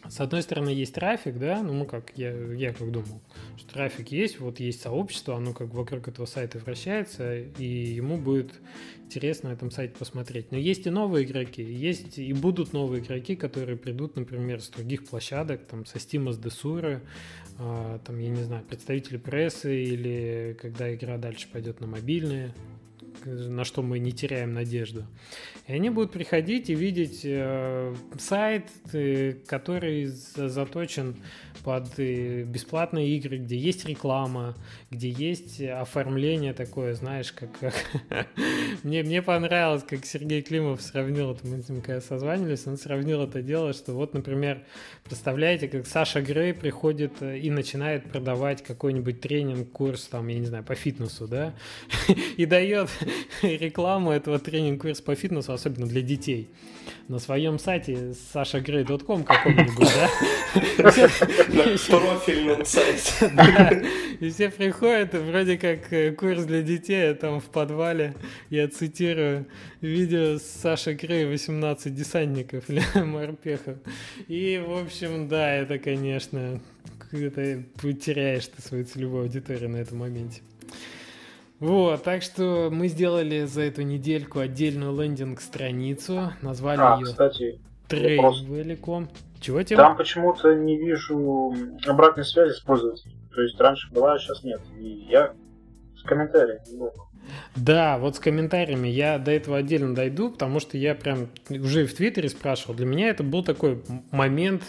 с одной стороны, есть трафик, да, ну, как я, я как думал, что трафик есть, вот есть сообщество, оно как вокруг этого сайта вращается, и ему будет интересно на этом сайте посмотреть. Но есть и новые игроки, есть и будут новые игроки, которые придут, например, с других площадок, там, со Steam, с Desura, там, я не знаю, представители прессы, или когда игра дальше пойдет на мобильные, на что мы не теряем надежду. И они будут приходить и видеть э, сайт, э, который заточен под э, бесплатные игры, где есть реклама, где есть оформление такое, знаешь, как... мне, мне понравилось, как Сергей Климов сравнил, это мы с ним когда созванивались, он сравнил это дело, что вот, например, представляете, как Саша Грей приходит э, и начинает продавать какой-нибудь тренинг, курс, там, я не знаю, по фитнесу, да, и дает рекламу этого тренинг-курса по фитнесу, особенно для детей, на своем сайте sashagray.com каком-нибудь, да? Профильном сайте. И все приходят, и вроде как э, курс для детей, а там в подвале, я цитирую, видео с Сашей Грей 18 десантников или морпехов. И, в общем, да, это, конечно, это теряешь ты свою целевую аудиторию на этом моменте. Вот, так что мы сделали за эту недельку отдельную лендинг-страницу, назвали а, ее кстати, Travelcom. Чего тебе? Там почему-то не вижу обратной связи с пользователем. То есть раньше была, а сейчас нет. И я с комментариями. Да, вот с комментариями я до этого отдельно дойду, потому что я прям уже в Твиттере спрашивал. Для меня это был такой момент,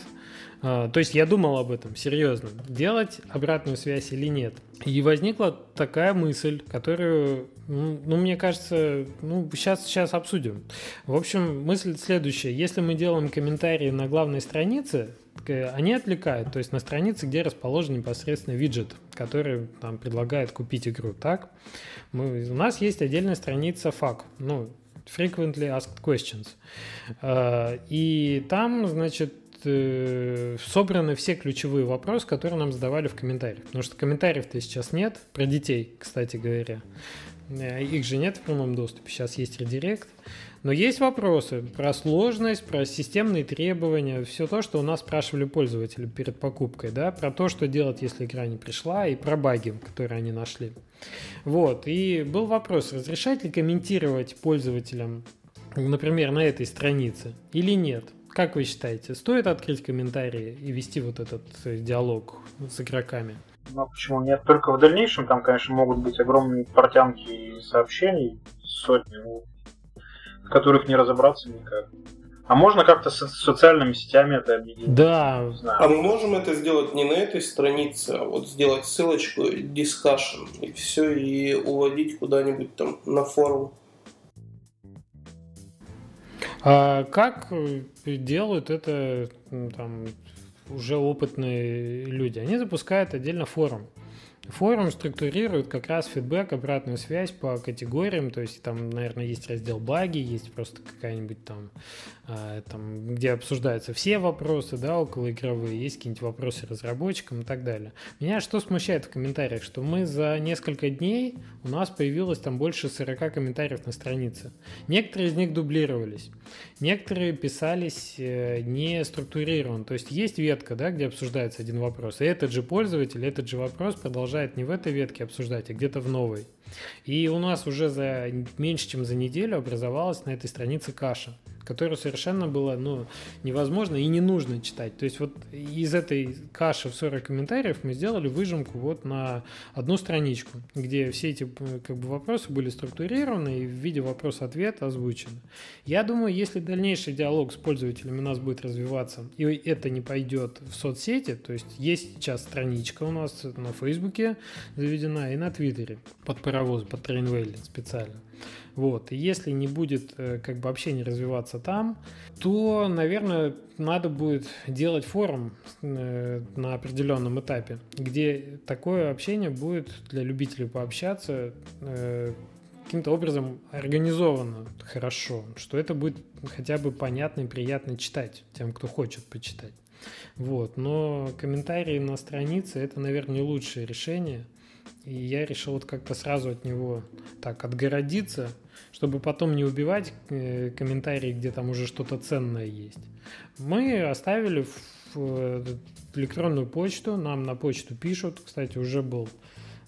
то есть я думал об этом, серьезно, делать обратную связь или нет. И возникла такая мысль, которую, ну, ну, мне кажется, ну, сейчас, сейчас обсудим. В общем, мысль следующая. Если мы делаем комментарии на главной странице, они отвлекают, то есть на странице, где расположен непосредственно виджет, который там предлагает купить игру, так? Мы, у нас есть отдельная страница FAQ, ну, Frequently Asked Questions. А, и там, значит, э, собраны все ключевые вопросы, которые нам задавали в комментариях. Потому что комментариев-то сейчас нет, про детей, кстати говоря. Э, их же нет в прямом доступе, сейчас есть редирект. Но есть вопросы про сложность, про системные требования, все то, что у нас спрашивали пользователи перед покупкой, да, про то, что делать, если игра не пришла, и про баги, которые они нашли. Вот, и был вопрос, разрешать ли комментировать пользователям, например, на этой странице или нет? Как вы считаете, стоит открыть комментарии и вести вот этот э, диалог с игроками? Ну, почему нет? Только в дальнейшем там, конечно, могут быть огромные портянки сообщений, сотни, в которых не разобраться никак. А можно как-то с социальными сетями это объединить? Да. А мы можем это сделать не на этой странице, а вот сделать ссылочку discussion и все, и уводить куда-нибудь там на форум. А как делают это там уже опытные люди? Они запускают отдельно форум. Форум структурирует как раз фидбэк, обратную связь по категориям, то есть там, наверное, есть раздел баги, есть просто какая-нибудь там, э, там, где обсуждаются все вопросы, да, околоигровые, есть какие-нибудь вопросы разработчикам и так далее. Меня что смущает в комментариях, что мы за несколько дней, у нас появилось там больше 40 комментариев на странице. Некоторые из них дублировались, некоторые писались э, не структурированно, то есть есть ветка, да, где обсуждается один вопрос, и этот же пользователь, этот же вопрос продолжает не в этой ветке обсуждать, а где-то в новой. И у нас уже за меньше, чем за неделю образовалась на этой странице каша которую совершенно было ну, невозможно и не нужно читать. То есть вот из этой каши в 40 комментариев мы сделали выжимку вот на одну страничку, где все эти как бы, вопросы были структурированы и в виде вопрос-ответ озвучены. Я думаю, если дальнейший диалог с пользователями у нас будет развиваться, и это не пойдет в соцсети, то есть есть сейчас страничка у нас на Фейсбуке заведена и на Твиттере под паровоз, под Train Valley специально. Вот. И если не будет э, как бы общение развиваться там, то, наверное, надо будет делать форум э, на определенном этапе, где такое общение будет для любителей пообщаться э, каким-то образом организовано хорошо, что это будет хотя бы понятно и приятно читать тем, кто хочет почитать. Вот. Но комментарии на странице это, наверное, не лучшее решение. И я решил вот как-то сразу от него так отгородиться, чтобы потом не убивать э, комментарии, где там уже что-то ценное есть. Мы оставили в э, электронную почту, нам на почту пишут, кстати, уже был,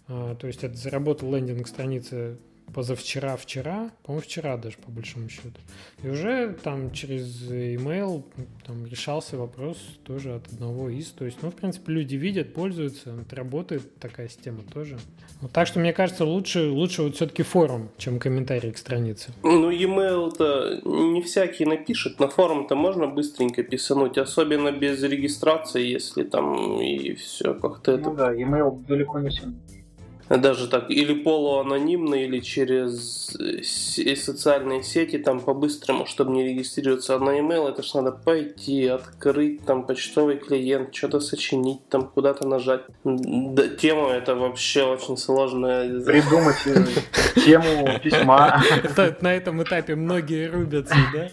э, то есть это заработал лендинг страницы позавчера, вчера, по-моему, вчера даже, по большому счету. И уже там через email там, решался вопрос тоже от одного из. То есть, ну, в принципе, люди видят, пользуются, это работает такая система тоже. Вот, так что, мне кажется, лучше, лучше вот все-таки форум, чем комментарий к странице. Ну, e-mail-то не всякий напишет. На форум-то можно быстренько писануть, особенно без регистрации, если там и все как-то ну, это... да, e-mail далеко не сильно даже так, или полуанонимно, или через э, социальные сети, там по-быстрому, чтобы не регистрироваться на email, это ж надо пойти, открыть там почтовый клиент, что-то сочинить, там куда-то нажать. Да, тема это вообще очень сложная. Придумать э, тему письма. На этом этапе многие рубятся, да?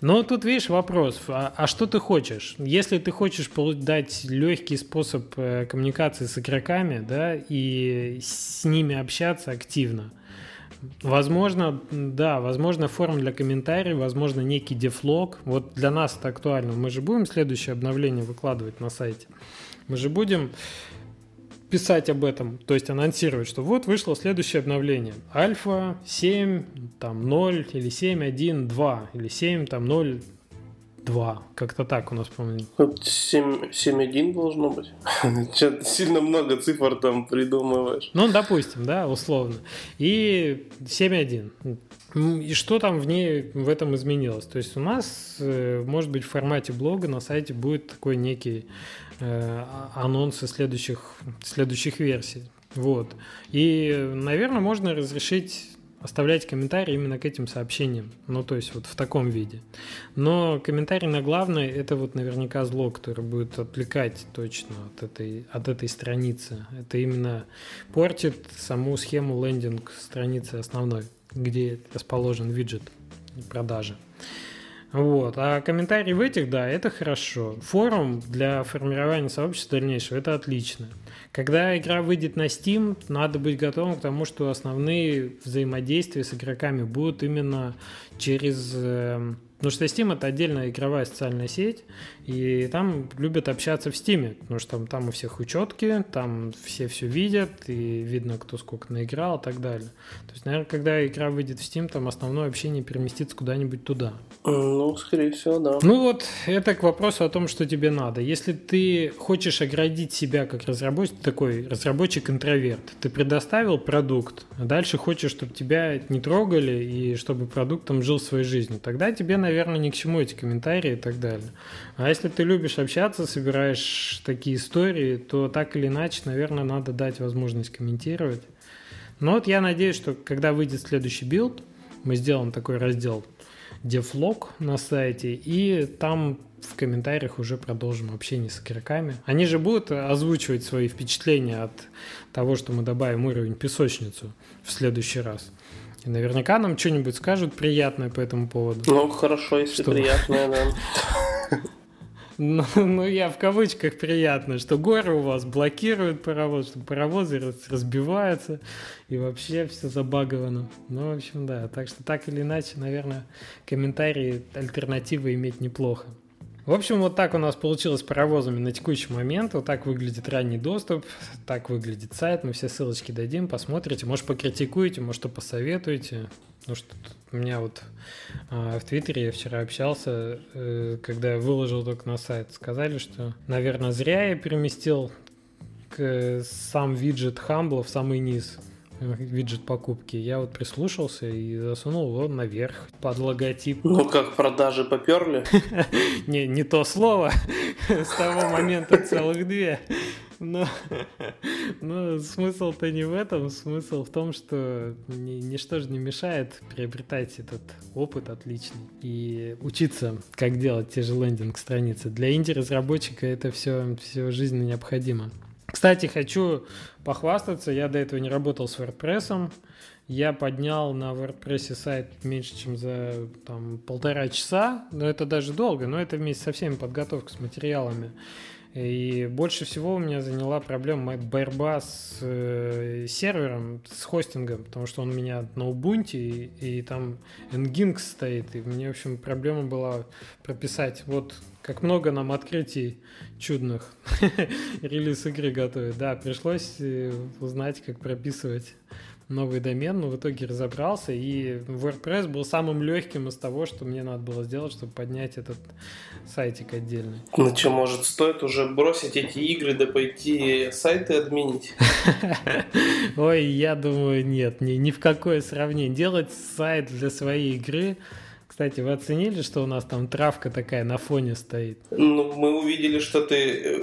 Но тут, видишь, вопрос, а, а что ты хочешь? Если ты хочешь дать легкий способ э, коммуникации с игроками, да, и с ними общаться активно, Возможно, да, возможно, форум для комментариев, возможно, некий дефлог. Вот для нас это актуально. Мы же будем следующее обновление выкладывать на сайте. Мы же будем писать об этом, то есть анонсировать, что вот вышло следующее обновление. Альфа 7, там 0 или 7.1.2 или 7, там 0, 2. Как-то так у нас, по-моему. 7.1 должно быть. Что-то сильно много цифр там придумываешь. Ну, допустим, да, условно. И 7.1. И что там в ней в этом изменилось? То есть у нас, э, может быть, в формате блога на сайте будет такой некий Э, анонсы следующих, следующих версий. Вот. И, наверное, можно разрешить оставлять комментарии именно к этим сообщениям. Ну, то есть вот в таком виде. Но комментарий на главное это вот наверняка зло, которое будет отвлекать точно от этой, от этой страницы. Это именно портит саму схему лендинг страницы основной, где расположен виджет продажи. Вот. А комментарии в этих, да, это хорошо. Форум для формирования сообщества дальнейшего, это отлично. Когда игра выйдет на Steam, надо быть готовым к тому, что основные взаимодействия с игроками будут именно через эм, Потому что Steam это отдельная игровая социальная сеть, и там любят общаться в Steam, потому что там, там у всех учетки, там все все видят, и видно, кто сколько наиграл и так далее. То есть, наверное, когда игра выйдет в Steam, там основное общение переместится куда-нибудь туда. Ну, скорее всего, да. Ну вот, это к вопросу о том, что тебе надо. Если ты хочешь оградить себя как разработчик, такой разработчик-интроверт, ты предоставил продукт, а дальше хочешь, чтобы тебя не трогали и чтобы продукт там жил своей жизнью, тогда тебе, наверное, ни к чему эти комментарии и так далее. А если ты любишь общаться, собираешь такие истории, то так или иначе, наверное, надо дать возможность комментировать. Но вот я надеюсь, что когда выйдет следующий билд, мы сделаем такой раздел Devlog на сайте, и там в комментариях уже продолжим общение с игроками. Они же будут озвучивать свои впечатления от того, что мы добавим уровень песочницу в следующий раз. И наверняка нам что-нибудь скажут приятное по этому поводу. Ну, хорошо, если что... приятное, да. Ну, ну, я в кавычках приятно, что горы у вас блокируют паровоз, что паровозы разбиваются, и вообще все забаговано. Ну, в общем, да. Так что так или иначе, наверное, комментарии альтернативы иметь неплохо. В общем, вот так у нас получилось с паровозами на текущий момент. Вот так выглядит ранний доступ, так выглядит сайт. Мы все ссылочки дадим, посмотрите. Может, покритикуете, может, что посоветуете. Потому что у меня вот э, в Твиттере я вчера общался, э, когда я выложил только на сайт, сказали, что, наверное, зря я переместил к, сам виджет Хамбла в самый низ виджет покупки. Я вот прислушался и засунул его наверх под логотип. Ну как, продажи поперли? Не, не то слово. С того момента целых две. Но, но смысл-то не в этом, смысл в том, что ни, ничто же не мешает приобретать этот опыт отличный и учиться, как делать те же лендинг-страницы. Для инди-разработчика это все, все жизненно необходимо. Кстати, хочу похвастаться, я до этого не работал с WordPress. Я поднял на WordPress сайт меньше, чем за там, полтора часа, но это даже долго, но это вместе со всеми подготовкой с материалами. И больше всего у меня заняла проблема борьба с э, сервером, с хостингом, потому что он у меня на Ubuntu, и, и там Nginx стоит, и мне, в общем, проблема была прописать, вот как много нам открытий чудных релиз игры готовит. Да, пришлось э, узнать, как прописывать новый домен, но в итоге разобрался, и WordPress был самым легким из того, что мне надо было сделать, чтобы поднять этот сайтик отдельный. Ну что, может, стоит уже бросить эти игры, да пойти сайты админить? Ой, я думаю, нет, ни, ни в какое сравнение. Делать сайт для своей игры кстати, вы оценили, что у нас там травка такая на фоне стоит? Ну, мы увидели, что ты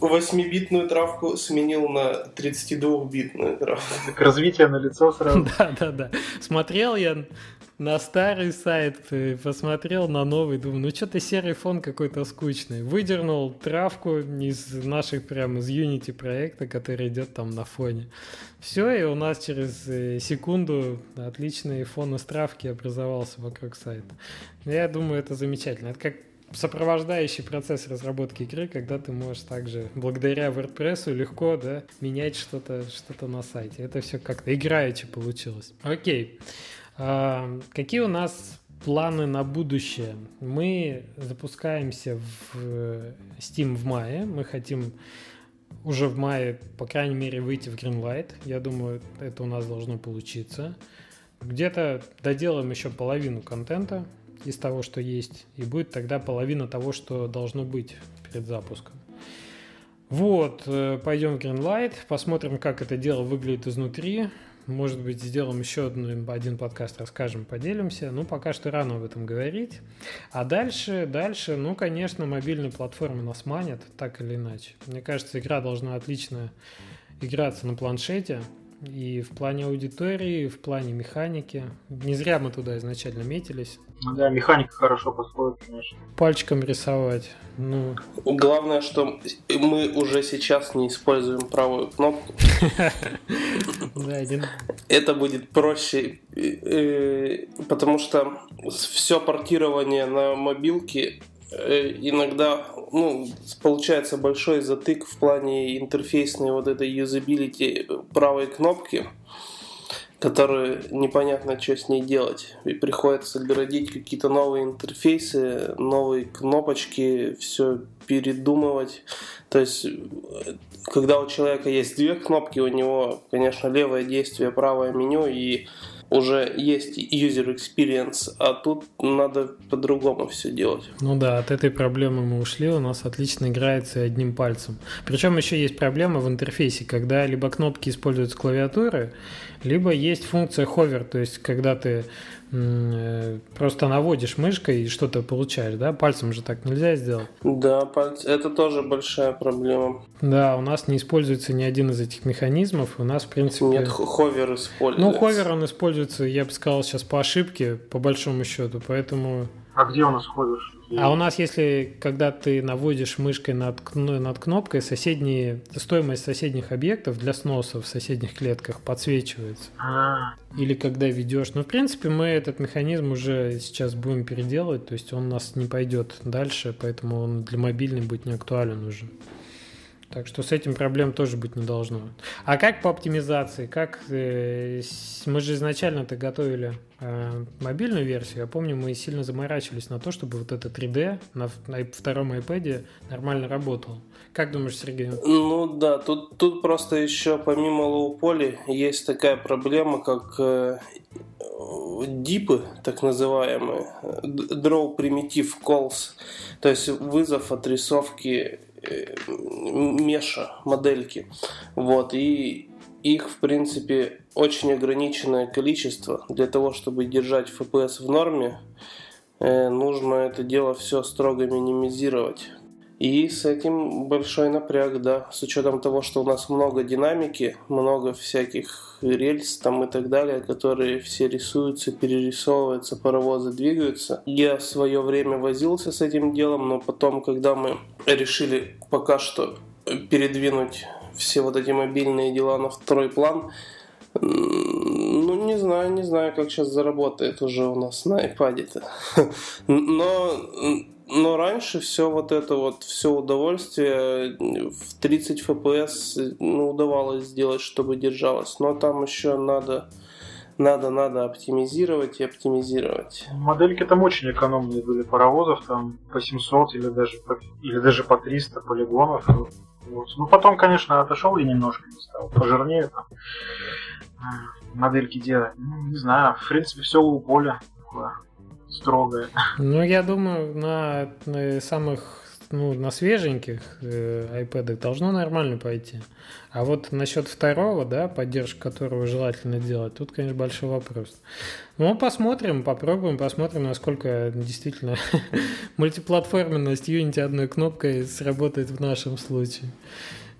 8-битную э, травку сменил на 32-битную травку. Так развитие на лицо сразу. Да, да, да. Смотрел я на старый сайт, э, посмотрел на новый, думаю, ну что-то серый фон какой-то скучный. Выдернул травку из наших прям из Unity проекта, который идет там на фоне. Все, и у нас через э, секунду отличный фон из травки образовался вокруг сайта. Я думаю, это замечательно. Это как сопровождающий процесс разработки игры, когда ты можешь также благодаря WordPress легко да, менять что-то что на сайте. Это все как-то играючи получилось. Окей. А, какие у нас планы на будущее? Мы запускаемся в э, Steam в мае. Мы хотим уже в мае, по крайней мере, выйти в Greenlight. Я думаю, это у нас должно получиться. Где-то доделаем еще половину контента из того, что есть, и будет тогда половина того, что должно быть перед запуском. Вот, э, пойдем в Greenlight, посмотрим, как это дело выглядит изнутри. Может быть, сделаем еще одну, один подкаст, расскажем, поделимся. Ну, пока что рано об этом говорить. А дальше, дальше, ну, конечно, мобильные платформы нас манят, так или иначе. Мне кажется, игра должна отлично играться на планшете. И в плане аудитории, и в плане механики. Не зря мы туда изначально метились. Ну да, механика хорошо подходит, конечно. Пальчиком рисовать. Ну, Главное, что мы уже сейчас не используем правую кнопку. да, один. Это будет проще, э, потому что все портирование на мобилке э, иногда ну, получается большой затык в плане интерфейсной вот этой юзабилити правой кнопки, которую непонятно, что с ней делать. И приходится городить какие-то новые интерфейсы, новые кнопочки, все передумывать. То есть, э, когда у человека есть две кнопки, у него, конечно, левое действие, правое меню и уже есть user experience, а тут надо по-другому все делать. Ну да, от этой проблемы мы ушли, у нас отлично играется одним пальцем. Причем еще есть проблема в интерфейсе, когда либо кнопки используются клавиатуры, либо есть функция hover, то есть когда ты э, просто наводишь мышкой и что-то получаешь, да? Пальцем же так нельзя сделать. Да, пальцы. Это тоже большая проблема. Да, у нас не используется ни один из этих механизмов. У нас, в принципе... Нет, ховер используется. Ну, ховер он используется, я бы сказал, сейчас по ошибке, по большому счету, поэтому... А где у нас ходишь? А у нас, если когда ты наводишь мышкой над, над кнопкой, соседние, стоимость соседних объектов для сноса в соседних клетках подсвечивается. А, Или когда ведешь. Ну, в принципе, мы этот механизм уже сейчас будем переделывать, то есть он у нас не пойдет дальше, поэтому он для мобильной будет не актуален уже. Так что с этим проблем тоже быть не должно. А как по оптимизации? Как э, мы же изначально-то готовили э, мобильную версию. Я помню, мы сильно заморачивались на то, чтобы вот это 3D на, на втором iPad нормально работало. Как думаешь, Сергей? Ну да, тут, тут просто еще помимо poly есть такая проблема, как э, дипы, так называемые, draw primitive calls, то есть вызов отрисовки меша, модельки. Вот, и их, в принципе, очень ограниченное количество. Для того, чтобы держать FPS в норме, э, нужно это дело все строго минимизировать. И с этим большой напряг, да, с учетом того, что у нас много динамики, много всяких рельс там и так далее, которые все рисуются, перерисовываются, паровозы двигаются. Я в свое время возился с этим делом, но потом, когда мы решили пока что передвинуть все вот эти мобильные дела на второй план, ну, не знаю, не знаю, как сейчас заработает уже у нас на iPad-то. Но, но раньше все вот это вот, все удовольствие в 30 FPS ну, удавалось сделать, чтобы держалось. Но там еще надо, надо, надо оптимизировать и оптимизировать. Модельки там очень экономные были паровозов, там по 700 или даже по, или даже по 300 полигонов. Вот. Ну потом, конечно, отошел и немножко не стал. Пожирнее там м, модельки делать. Ну, не знаю, в принципе, все у поля строгое. Ну, я думаю, на, на самых, ну, на свеженьких э, iPad должно нормально пойти. А вот насчет второго, да, поддержку которого желательно делать, тут, конечно, большой вопрос. Ну, посмотрим, попробуем, посмотрим, насколько действительно мультиплатформенность Unity одной кнопкой сработает в нашем случае.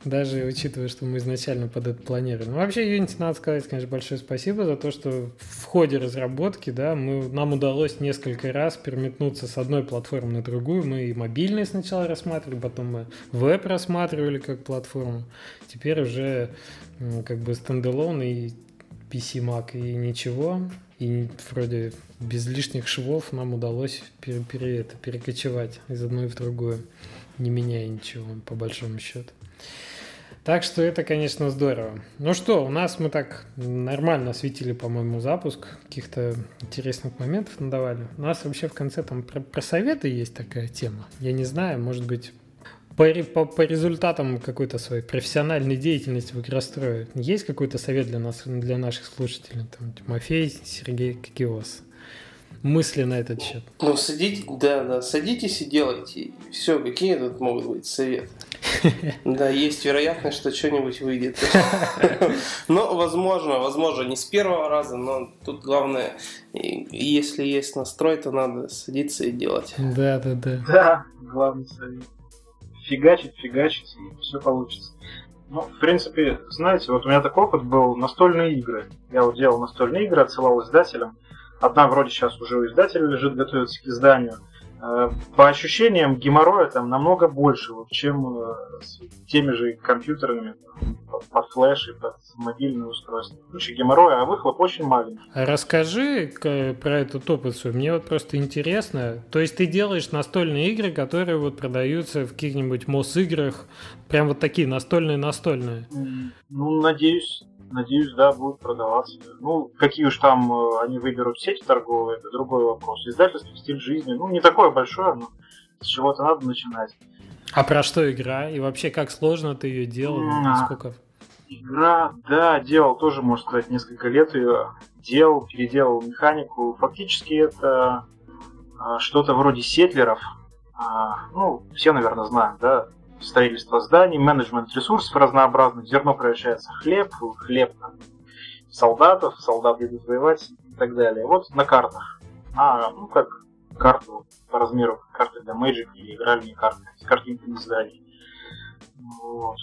Даже учитывая, что мы изначально под это планировали. Ну, вообще, Unity, надо сказать, конечно, большое спасибо за то, что в ходе разработки, да, мы, нам удалось несколько раз переметнуться с одной платформы на другую. Мы и мобильные сначала рассматривали, потом мы веб рассматривали как платформу. Теперь уже как бы стендалон и PC Mac и ничего. И вроде без лишних швов нам удалось пере, пере- это, перекочевать из одной в другую, не меняя ничего, по большому счету. Так что это, конечно, здорово. Ну что, у нас мы так нормально осветили, по-моему, запуск. Каких-то интересных моментов надавали. У нас вообще в конце там про, про советы есть такая тема. Я не знаю, может быть, по, по, по результатам какой-то своей профессиональной деятельности в игрострое есть какой-то совет для нас, для наших слушателей? Там, Тимофей, Сергей, какие у вас мысли на этот счет? Ну, садитесь, да, да, садитесь и делайте. Все, какие тут могут быть советы? Да, есть вероятность, что что-нибудь выйдет. Но, возможно, возможно, не с первого раза, но тут главное, если есть настрой, то надо садиться и делать. Да, да, да. Да, главный совет. Фигачить, фигачить, и все получится. Ну, в принципе, знаете, вот у меня такой опыт был настольные игры. Я вот делал настольные игры, отсылал издателям. Одна вроде сейчас уже у издателя лежит, готовится к изданию. Э, по ощущениям геморроя там намного больше, вот, чем э, с теми же компьютерами под флеш и под мобильное устройство. Куча геморроя, а выхлоп очень маленький. Расскажи про этот опыт свой. Мне вот просто интересно. То есть ты делаешь настольные игры, которые вот продаются в каких-нибудь МОС-играх, прям вот такие настольные-настольные? Ну, надеюсь, Надеюсь, да, будет продаваться. Ну, какие уж там э, они выберут сети торговые, это другой вопрос. Издательство «Стиль жизни», ну, не такое большое, но с чего-то надо начинать. А про что игра? И вообще, как сложно ты ее делал? А, Сколько? Игра, да, делал тоже, можно сказать, несколько лет ее делал, переделал механику. Фактически это а, что-то вроде сетлеров. А, ну, все, наверное, знают, да, строительство зданий, менеджмент ресурсов разнообразных, зерно превращается в хлеб, хлеб солдатов, солдаты идут воевать и так далее. Вот на картах. А, ну как карту по размеру карты для Magic или игральные карты с картинками зданий. Вот.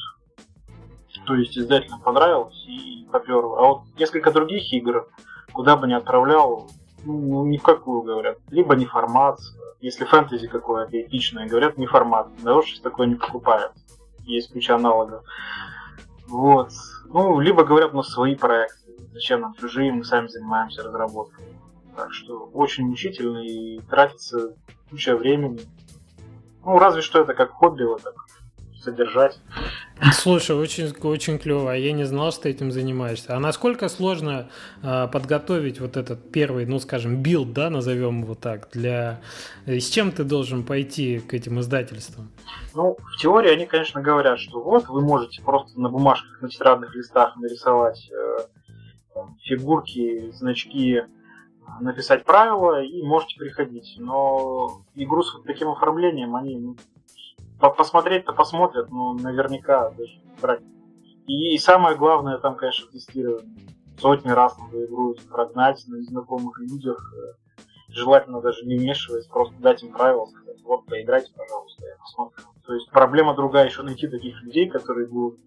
То есть издателям понравилось и попер. А вот несколько других игр, куда бы ни отправлял, ну, ни в какую, говорят. Либо не формат, если фэнтези какое-то эпичное, говорят, не формат. Народ сейчас такое не покупает. Есть куча аналогов. Вот. Ну, либо говорят, ну, свои проекты. Зачем нам чужие, мы сами занимаемся разработкой. Так что очень мучительно и тратится куча времени. Ну, разве что это как хобби, вот так содержать. Слушай, очень, очень клево. А я не знал, что ты этим занимаешься. А насколько сложно э, подготовить вот этот первый, ну, скажем, билд, да, назовем его так, для... Э, с чем ты должен пойти к этим издательствам? Ну, в теории они, конечно, говорят, что вот вы можете просто на бумажках, на тетрадных листах нарисовать э, фигурки, значки, написать правила и можете приходить. Но игру с таким оформлением они ну, посмотреть-то посмотрят, но наверняка даже брать. И, и самое главное там, конечно, тестирование. Сотни раз надо игру прогнать на незнакомых людях, э, желательно даже не вмешиваясь, просто дать им правила, сказать, вот, поиграйте, пожалуйста, я посмотрю. То есть проблема другая еще найти таких людей, которые будут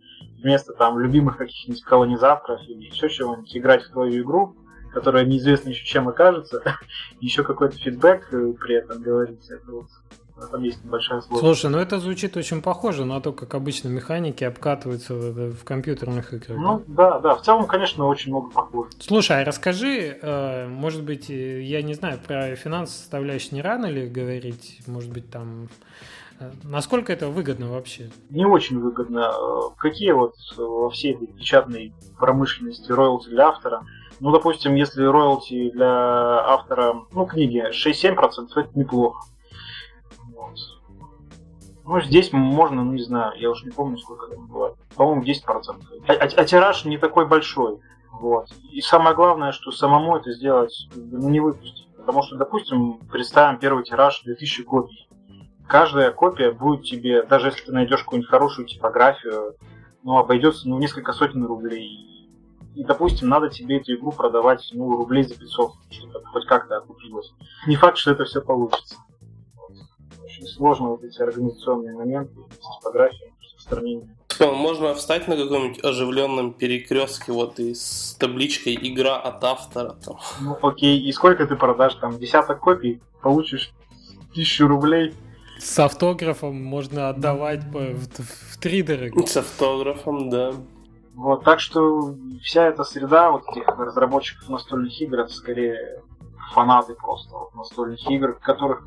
вместо там любимых каких-нибудь колонизаторов или еще чего-нибудь играть в твою игру, которая неизвестно еще чем окажется, еще какой-то фидбэк э, при этом говорить. Это вот там есть небольшая сложность. Слушай, ну это звучит очень похоже на то, как обычно механики обкатываются в компьютерных играх. Ну да, да, в целом, конечно, очень много похоже. Слушай, а расскажи, э, может быть, э, я не знаю, про финансовую составляющую не рано ли говорить, может быть, там э, Насколько это выгодно вообще? Не очень выгодно. Какие вот во всей этой печатной промышленности роялти для автора? Ну, допустим, если роялти для автора, ну, книги 6-7%, это неплохо. Ну, здесь можно, ну, не знаю, я уж не помню, сколько там было. По-моему, 10%. А, а, а тираж не такой большой. Вот. И самое главное, что самому это сделать, ну, не выпустить. Потому что, допустим, представим первый тираж 2000 копий. Каждая копия будет тебе, даже если ты найдешь какую-нибудь хорошую типографию, ну, обойдется ну, несколько сотен рублей. И, допустим, надо тебе эту игру продавать ну, рублей за 500, чтобы хоть как-то окупилось. Не факт, что это все получится очень сложно вот эти организационные моменты с типографией, распространением. Можно встать на каком-нибудь оживленном перекрестке вот и с табличкой «Игра от автора». Там. Ну окей, и сколько ты продашь? Там десяток копий, получишь тысячу рублей. С автографом можно отдавать по, в, в три дорого. С автографом, да. Вот, так что вся эта среда вот этих разработчиков настольных игр, это скорее фанаты просто вот, настольных игр, которых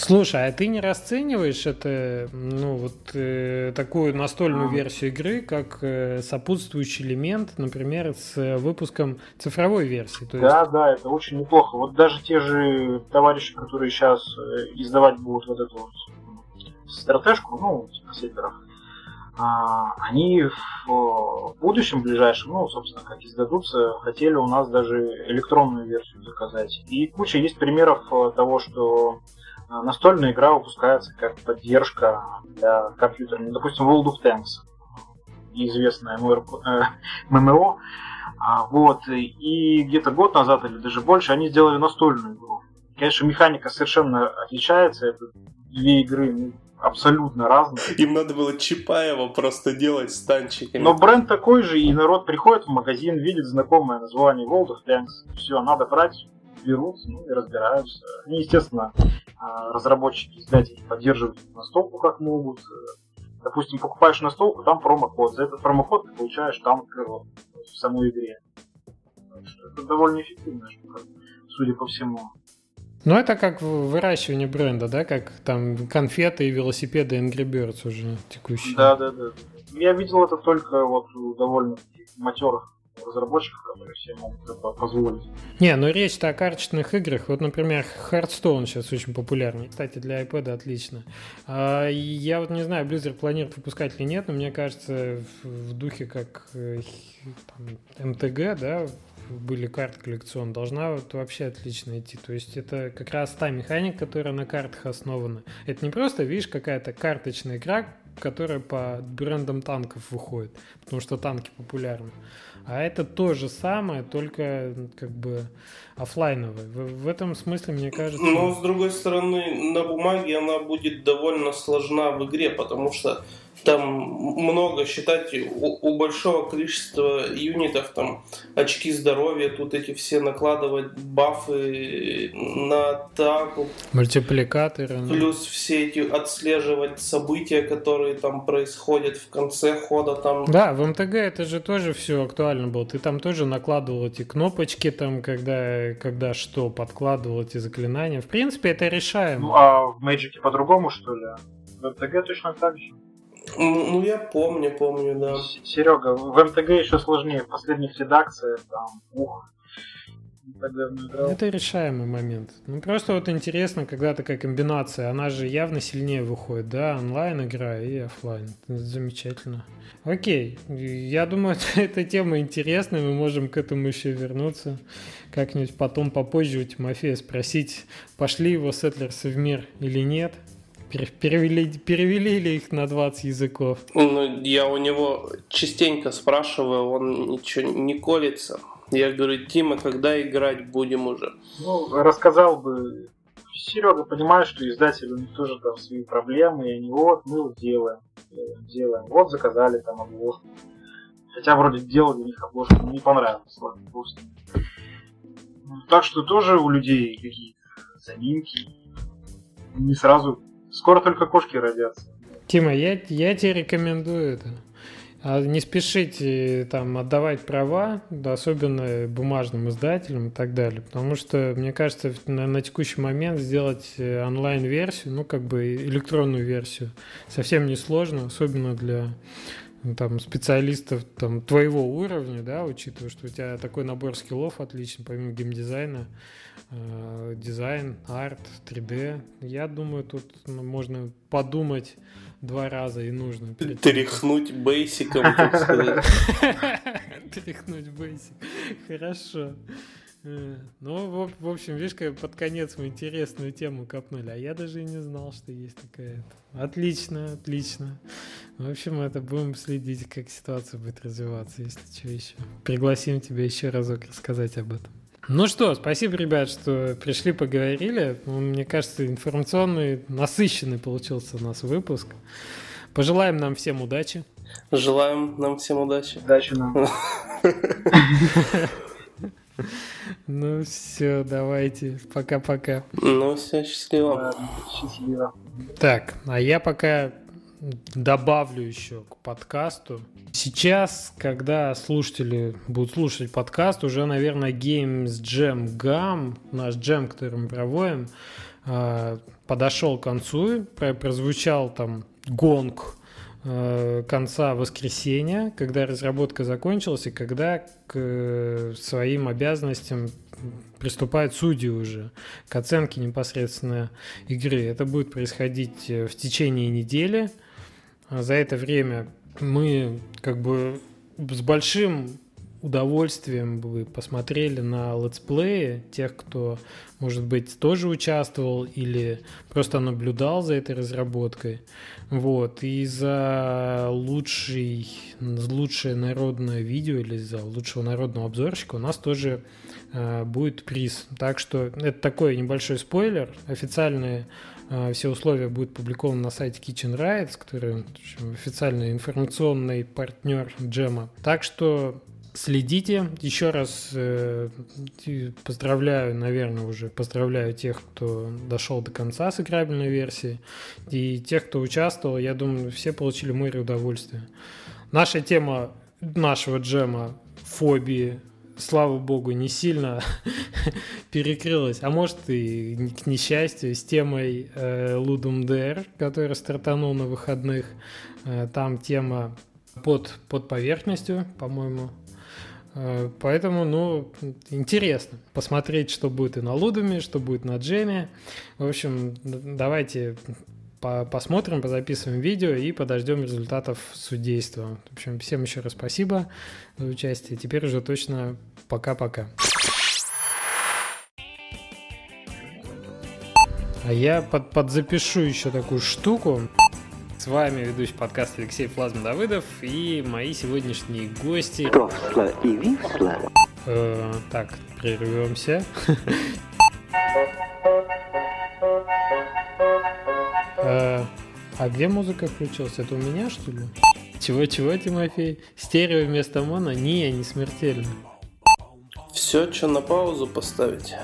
Слушай, а ты не расцениваешь это, ну, вот э, такую настольную версию игры как э, сопутствующий элемент, например, с выпуском цифровой версии? То есть... Да, да, это очень неплохо. Вот даже те же товарищи, которые сейчас э, издавать будут вот эту вот стратежку, ну, типа сетеров, а, они в будущем ближайшем, ну, собственно, как издадутся, хотели у нас даже электронную версию заказать. И куча есть примеров э, того, что э, настольная игра выпускается как поддержка для компьютера. Ну, допустим, World of Tanks, известная ММО. А, вот, и где-то год назад или даже больше они сделали настольную игру. Конечно, механика совершенно отличается. Это две игры ну, абсолютно разные. Им надо было Чапаева просто делать с танчиками. Но бренд такой же, и народ приходит в магазин, видит знакомое название World of Tanks. Все, надо брать, берут ну, и разбираются. Они, естественно, а, разработчики, издатели поддерживают настолку как могут. Допустим, покупаешь настолку, там промокод. За этот промокод ты получаешь танк в самой игре. Это довольно эффективная штука, судя по всему. Ну, это как выращивание бренда, да, как там конфеты и велосипеды Angry Birds уже текущие. Да, да, да. Я видел это только вот у довольно матерых разработчиков, которые себе могут это позволить. Не, ну речь-то о карточных играх. Вот, например, Hearthstone сейчас очень популярный. Кстати, для iPad отлично. А, я вот не знаю, Blizzard планирует выпускать или нет, но мне кажется, в духе как э, там, МТГ, да, были карты коллекцион, должна вот вообще отлично идти. То есть это как раз та механика, которая на картах основана. Это не просто, видишь, какая-то карточная игра, которая по брендам танков выходит, потому что танки популярны. А это то же самое, только как бы офлайновое. В, в этом смысле, мне кажется... Но, с другой стороны, на бумаге она будет довольно сложна в игре, потому что там много считать у, у большого количества юнитов там очки здоровья тут эти все накладывать бафы на атаку мультипликаторы ну. плюс все эти отслеживать события которые там происходят в конце хода там. Да в МТГ это же тоже все актуально было. Ты там тоже накладывал эти кнопочки там когда когда что подкладывал эти заклинания. В принципе это решаемо. Ну а в Magic по-другому что ли? В МТГ точно так же ну, я помню, помню, да. Серега, в МТГ еще сложнее. В последних редакциях там, ух, это решаемый момент. Ну, просто вот интересно, когда такая комбинация, она же явно сильнее выходит, да, онлайн игра и офлайн. Это замечательно. Окей, я думаю, эта тема интересная, мы можем к этому еще вернуться. Как-нибудь потом попозже у Тимофея спросить, пошли его сетлерсы в мир или нет. Перевели, перевели ли их на 20 языков? Ну, я у него частенько спрашиваю, он ничего не колется. Я говорю, Тима, когда играть будем уже? Ну, рассказал бы. Серега понимает, что издатель у них тоже там свои проблемы, и они вот, мы вот делаем, делаем. Вот заказали там обложку. Хотя вроде делали у них обложку, но не понравилось, ладно, просто. Так что тоже у людей какие-то заминки. Не сразу Скоро только кошки родятся. Тима, я, я тебе рекомендую это. А не спешите там отдавать права, особенно бумажным издателям и так далее, потому что, мне кажется, на, на текущий момент сделать э, онлайн-версию, ну, как бы электронную версию, совсем не сложно, особенно для там, специалистов там, твоего уровня, да, учитывая, что у тебя такой набор скиллов отличный, помимо геймдизайна, э, дизайн, арт, 3D. Я думаю, тут можно подумать два раза и нужно. Тряхнуть бейсиком, так сказать. Тряхнуть бейсик. Хорошо. Э, ну, в, общем, видишь, как под конец мы интересную тему копнули, а я даже и не знал, что есть такая. Отлично, отлично. В общем, это будем следить, как ситуация будет развиваться, если что еще. Пригласим тебя еще разок рассказать об этом. Ну что, спасибо, ребят, что пришли, поговорили. Ну, мне кажется, информационный, насыщенный получился у нас выпуск. Пожелаем нам всем удачи. Желаем нам всем удачи. Удачи нам. Ну все, давайте. Пока-пока. Ну все, счастливо. Счастливо. Так, а я пока добавлю еще к подкасту. Сейчас, когда слушатели будут слушать подкаст, уже, наверное, Games Jam Gam, наш джем, который мы проводим, а, подошел к концу, прозвучал там гонг Э, конца воскресенья, когда разработка закончилась и когда к э, своим обязанностям приступают судьи уже к оценке непосредственно игры. Это будет происходить э, в течение недели. За это время мы как бы с большим удовольствием бы посмотрели на летсплеи тех, кто, может быть, тоже участвовал или просто наблюдал за этой разработкой. Вот. И за лучший, лучшее народное видео или за лучшего народного обзорщика у нас тоже э, будет приз. Так что это такой небольшой спойлер. Официальные все условия будут публикованы на сайте Kitchen Rights, который общем, официальный информационный партнер Джема. Так что следите. Еще раз э, поздравляю, наверное, уже поздравляю тех, кто дошел до конца с играбельной версии. И тех, кто участвовал, я думаю, все получили море удовольствия. Наша тема нашего джема фобии, слава богу, не сильно перекрылась, а может и к несчастью, с темой э, Ludum Dare, который стартанул на выходных. Э, там тема под, под поверхностью, по-моему, Э, поэтому, ну, интересно посмотреть, что будет и на Лудуме, что будет на Джеме. В общем, давайте по посмотрим, позаписываем видео и подождем результатов судейства. В общем, всем еще раз спасибо за участие. Теперь уже точно пока-пока. А я под, подзапишу еще такую штуку. С вами ведущий подкаст Алексей Флазм Давыдов и мои сегодняшние гости. Тофсла и Висла. Э, так, прервемся. э, а где музыка включилась? Это у меня, что ли? Чего-чего, Тимофей? Стерео вместо моно? Не, не смертельно. Все, что на паузу поставить.